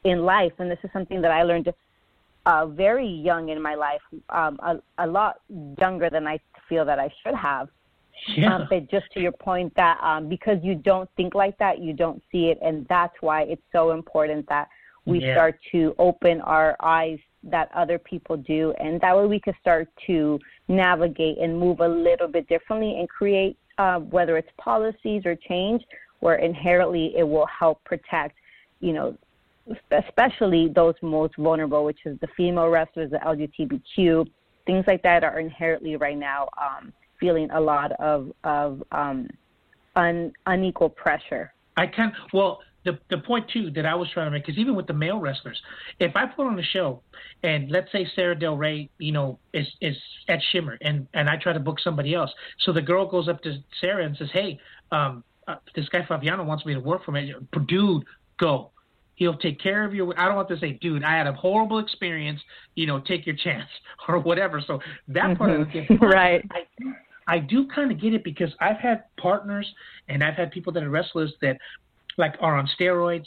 in life. And this is something that I learned uh, very young in my life, um, a, a lot younger than I feel that I should have. Yeah. Um, but just to your point, that um, because you don't think like that, you don't see it, and that's why it's so important that we Yeah. start to open our eyes that other people do, and that way we can start to navigate and move a little bit differently and create uh, whether it's policies or change where inherently it will help protect, you know, especially those most vulnerable, which is the female wrestlers, the LGBTQ, things like that are inherently right now um, feeling a lot of of um, un, unequal pressure. I can well the the point too that I was trying to make is even with the male wrestlers, if I put on a show and let's say Sarah Del Rey, you know, is is at Shimmer and and I try to book somebody else, so the girl goes up to Sarah and says, hey, um, uh, this guy Fabiano wants me to work for him. dude, go. He'll take care of you. I don't want to say, dude, I had a horrible experience. You know, take your chance or whatever. So that part of it, Mhm. Right. I, I do kind of get it because I've had partners and I've had people that are wrestlers that like are on steroids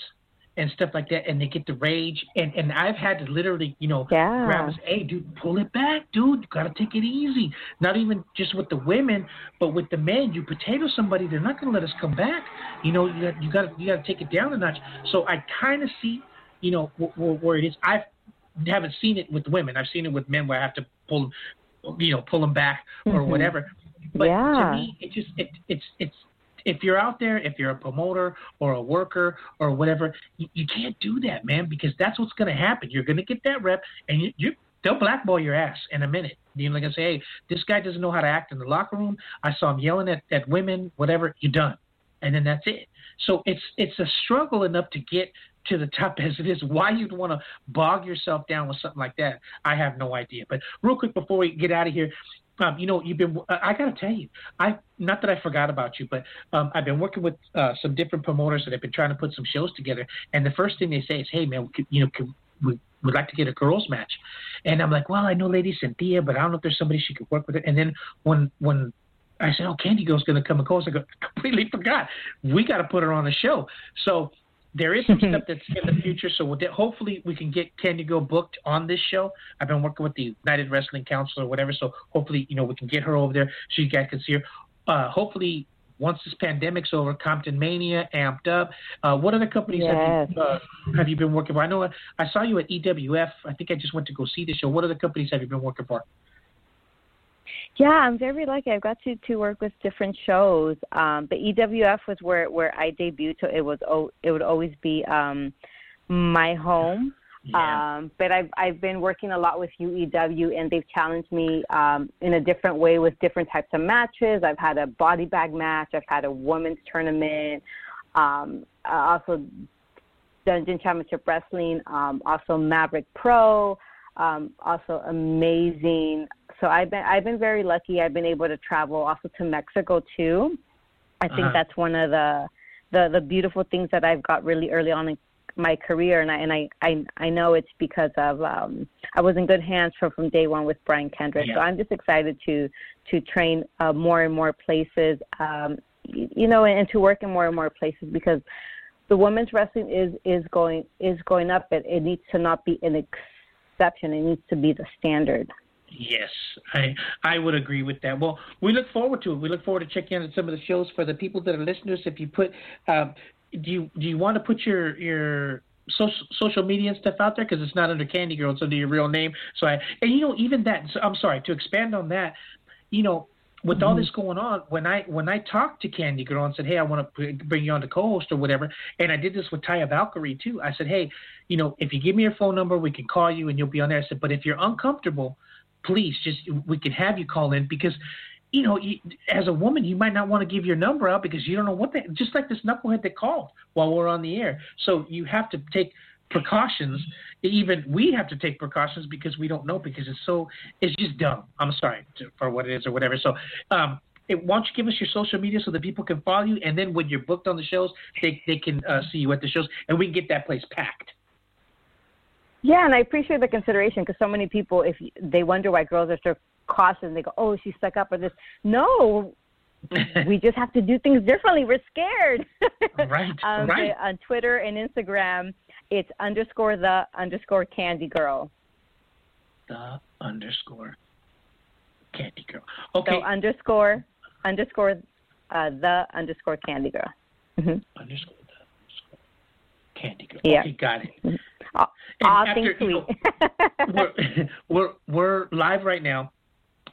and stuff like that, and they get the rage, and and I've had to literally, you know, Yeah. grab us, hey, dude, pull it back, dude, you gotta take it easy. Not even just with the women, but with the men. You potato somebody, they're not gonna let us come back. You know, you got you got you got to take it down a notch. So I kind of see, you know, wh- wh- where it is. I haven't seen it with women. I've seen it with men where I have to pull, you know, pull them back or Mhm. whatever. But Yeah. to me, it just it it's it's if you're out there, if you're a promoter or a worker or whatever, you, you can't do that, man, because that's what's going to happen. You're going to get that rep, and you, you they'll blackball your ass in a minute. You know, like I say, hey, this guy doesn't know how to act in the locker room. I saw him yelling at, at women, whatever. You're done, and then that's it. So it's it's a struggle enough to get to the top as it is. Why you'd want to bog yourself down with something like that, I have no idea. But real quick before we get out of here, um, you know, you've been. I got to tell you, I not that I forgot about you, but um, I've been working with uh, some different promoters that have been trying to put some shows together. And the first thing they say is, "Hey, man, could, you know, could, we would like to get a girls match." And I'm like, "Well, I know Lady Cynthia, but I don't know if there's somebody she could work with." It. And then when when I said, "Oh, Candy Girl's going to come and call," I go, completely forgot. We got to put her on the show. So there is some stuff that's in the future. So we'll de- hopefully we can get Candy Girl booked on this show. I've been working with the United Wrestling Council or whatever. So hopefully you know we can get her over there so you guys can see her. Uh, hopefully. Once this pandemic's over, Compton Mania, Amped Up. Uh, what other companies have you uh, have you been working for? I know I saw you at EWF. I think I just went to go see the show. What other companies have you been working for? Yeah, I'm very lucky. I've got to to work with different shows. Um, but EWF was where where I debuted, so it was oh, it would always be um, my home. Yeah. Um, but I've I've been working a lot with UEW, and they've challenged me um, in a different way with different types of matches. I've had a body bag match. I've had a women's tournament. Um, also, Dungeon Championship Wrestling. Um, also, Maverick Pro. Um, also, amazing. So I've been I've been very lucky. I've been able to travel also to Mexico too. I think Uh-huh. that's one of the the the beautiful things that I've got really early on in my career, and I and I I, I know it's because of um, I was in good hands from from day one with Brian Kendrick. Yeah. So I'm just excited to to train uh, more and more places, um, you, you know, and, to work in more and more places because the women's wrestling is is going is going up, but it needs to not be an exception. It needs to be the standard. Yes, I I would agree with that. Well, we look forward to it. We look forward to checking out some of the shows for the people that are listeners. If you put, um, do you do you want to put your your social social media and stuff out there because it's not under Candy Girl, it's under your real name. So I and you know even that. So I'm sorry to expand on that. You know, with all this going on, when I when I talked to Candy Girl and said, "Hey, I want to bring you on to co-host or whatever," and I did this with Taya Valkyrie too. I said, "Hey, you know, if you give me your phone number, we can call you and you'll be on there." I said, "But if you're uncomfortable, please just we can have you call in because." You know, you, as a woman, you might not want to give your number out because you don't know what they. Just like this knucklehead that called while we're on the air, so you have to take precautions. Even we have to take precautions because we don't know because it's so it's just dumb. I'm sorry to, for what it is or whatever. So, um, it, why don't you give us your social media so that people can follow you, and then when you're booked on the shows, they they can uh, see you at the shows, and we can get that place packed. Yeah, and I appreciate the consideration because so many people, if they wonder why girls are so cautious, they go, "Oh, she's stuck up or this." No, we just have to do things differently. We're scared. right, um, right. On Twitter and Instagram, it's underscore the underscore Candy Girl. the underscore Candy Girl. Okay. So underscore underscore uh, the underscore Candy Girl. Mm-hmm. Underscore Candy Girl. Yeah. Okay, got it. Mm-hmm. All, all after, things you know, we're, we're we're live right now,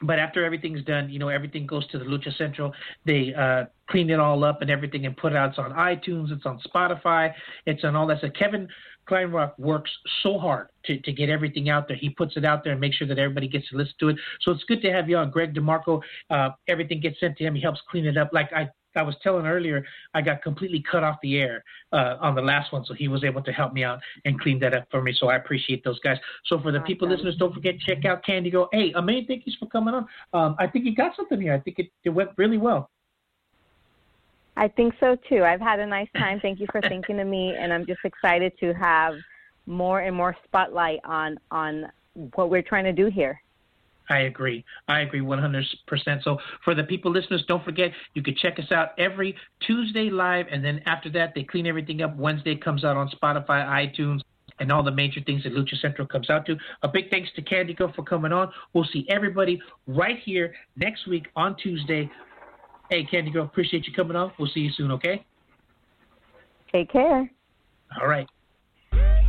but after everything's done, you know, everything goes to the Lucha Central. They uh, clean it all up and everything and put it out. It's on iTunes, it's on Spotify, it's on all that. So Kevin Kleinrock works so hard to, to get everything out there. He puts it out there and makes sure that everybody gets to listen to it. So it's good to have you on, Greg DeMarco. Uh, everything gets sent to him. He helps clean it up. Like I I was telling earlier, I got completely cut off the air uh, on the last one, so he was able to help me out and clean that up for me. So I appreciate those guys. So for the people Awesome. listeners, don't forget check out Candy Go. Hey, Amain, thank you for coming on. Um, I think you got something here. I think it, it went really well. I think so too. I've had a nice time. Thank you for thinking of me, and I'm just excited to have more and more spotlight on on what we're trying to do here. I agree. I agree 100%. So for the people listeners, don't forget you can check us out every Tuesday live, and then after that they clean everything up. Wednesday comes out on Spotify, iTunes, and all the major things that Lucha Central comes out to. A big thanks to Candy Girl for coming on. We'll see everybody right here next week on Tuesday. Hey, Candy Girl, appreciate you coming on. We'll see you soon. Okay. Take care. All right.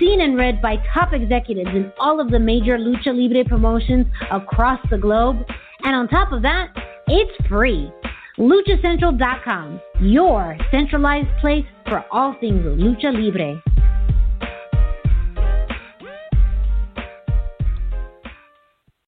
seen and read by top executives in all of the major Lucha Libre promotions across the globe. And on top of that, it's free. LuchaCentral.com, your centralized place for all things Lucha Libre.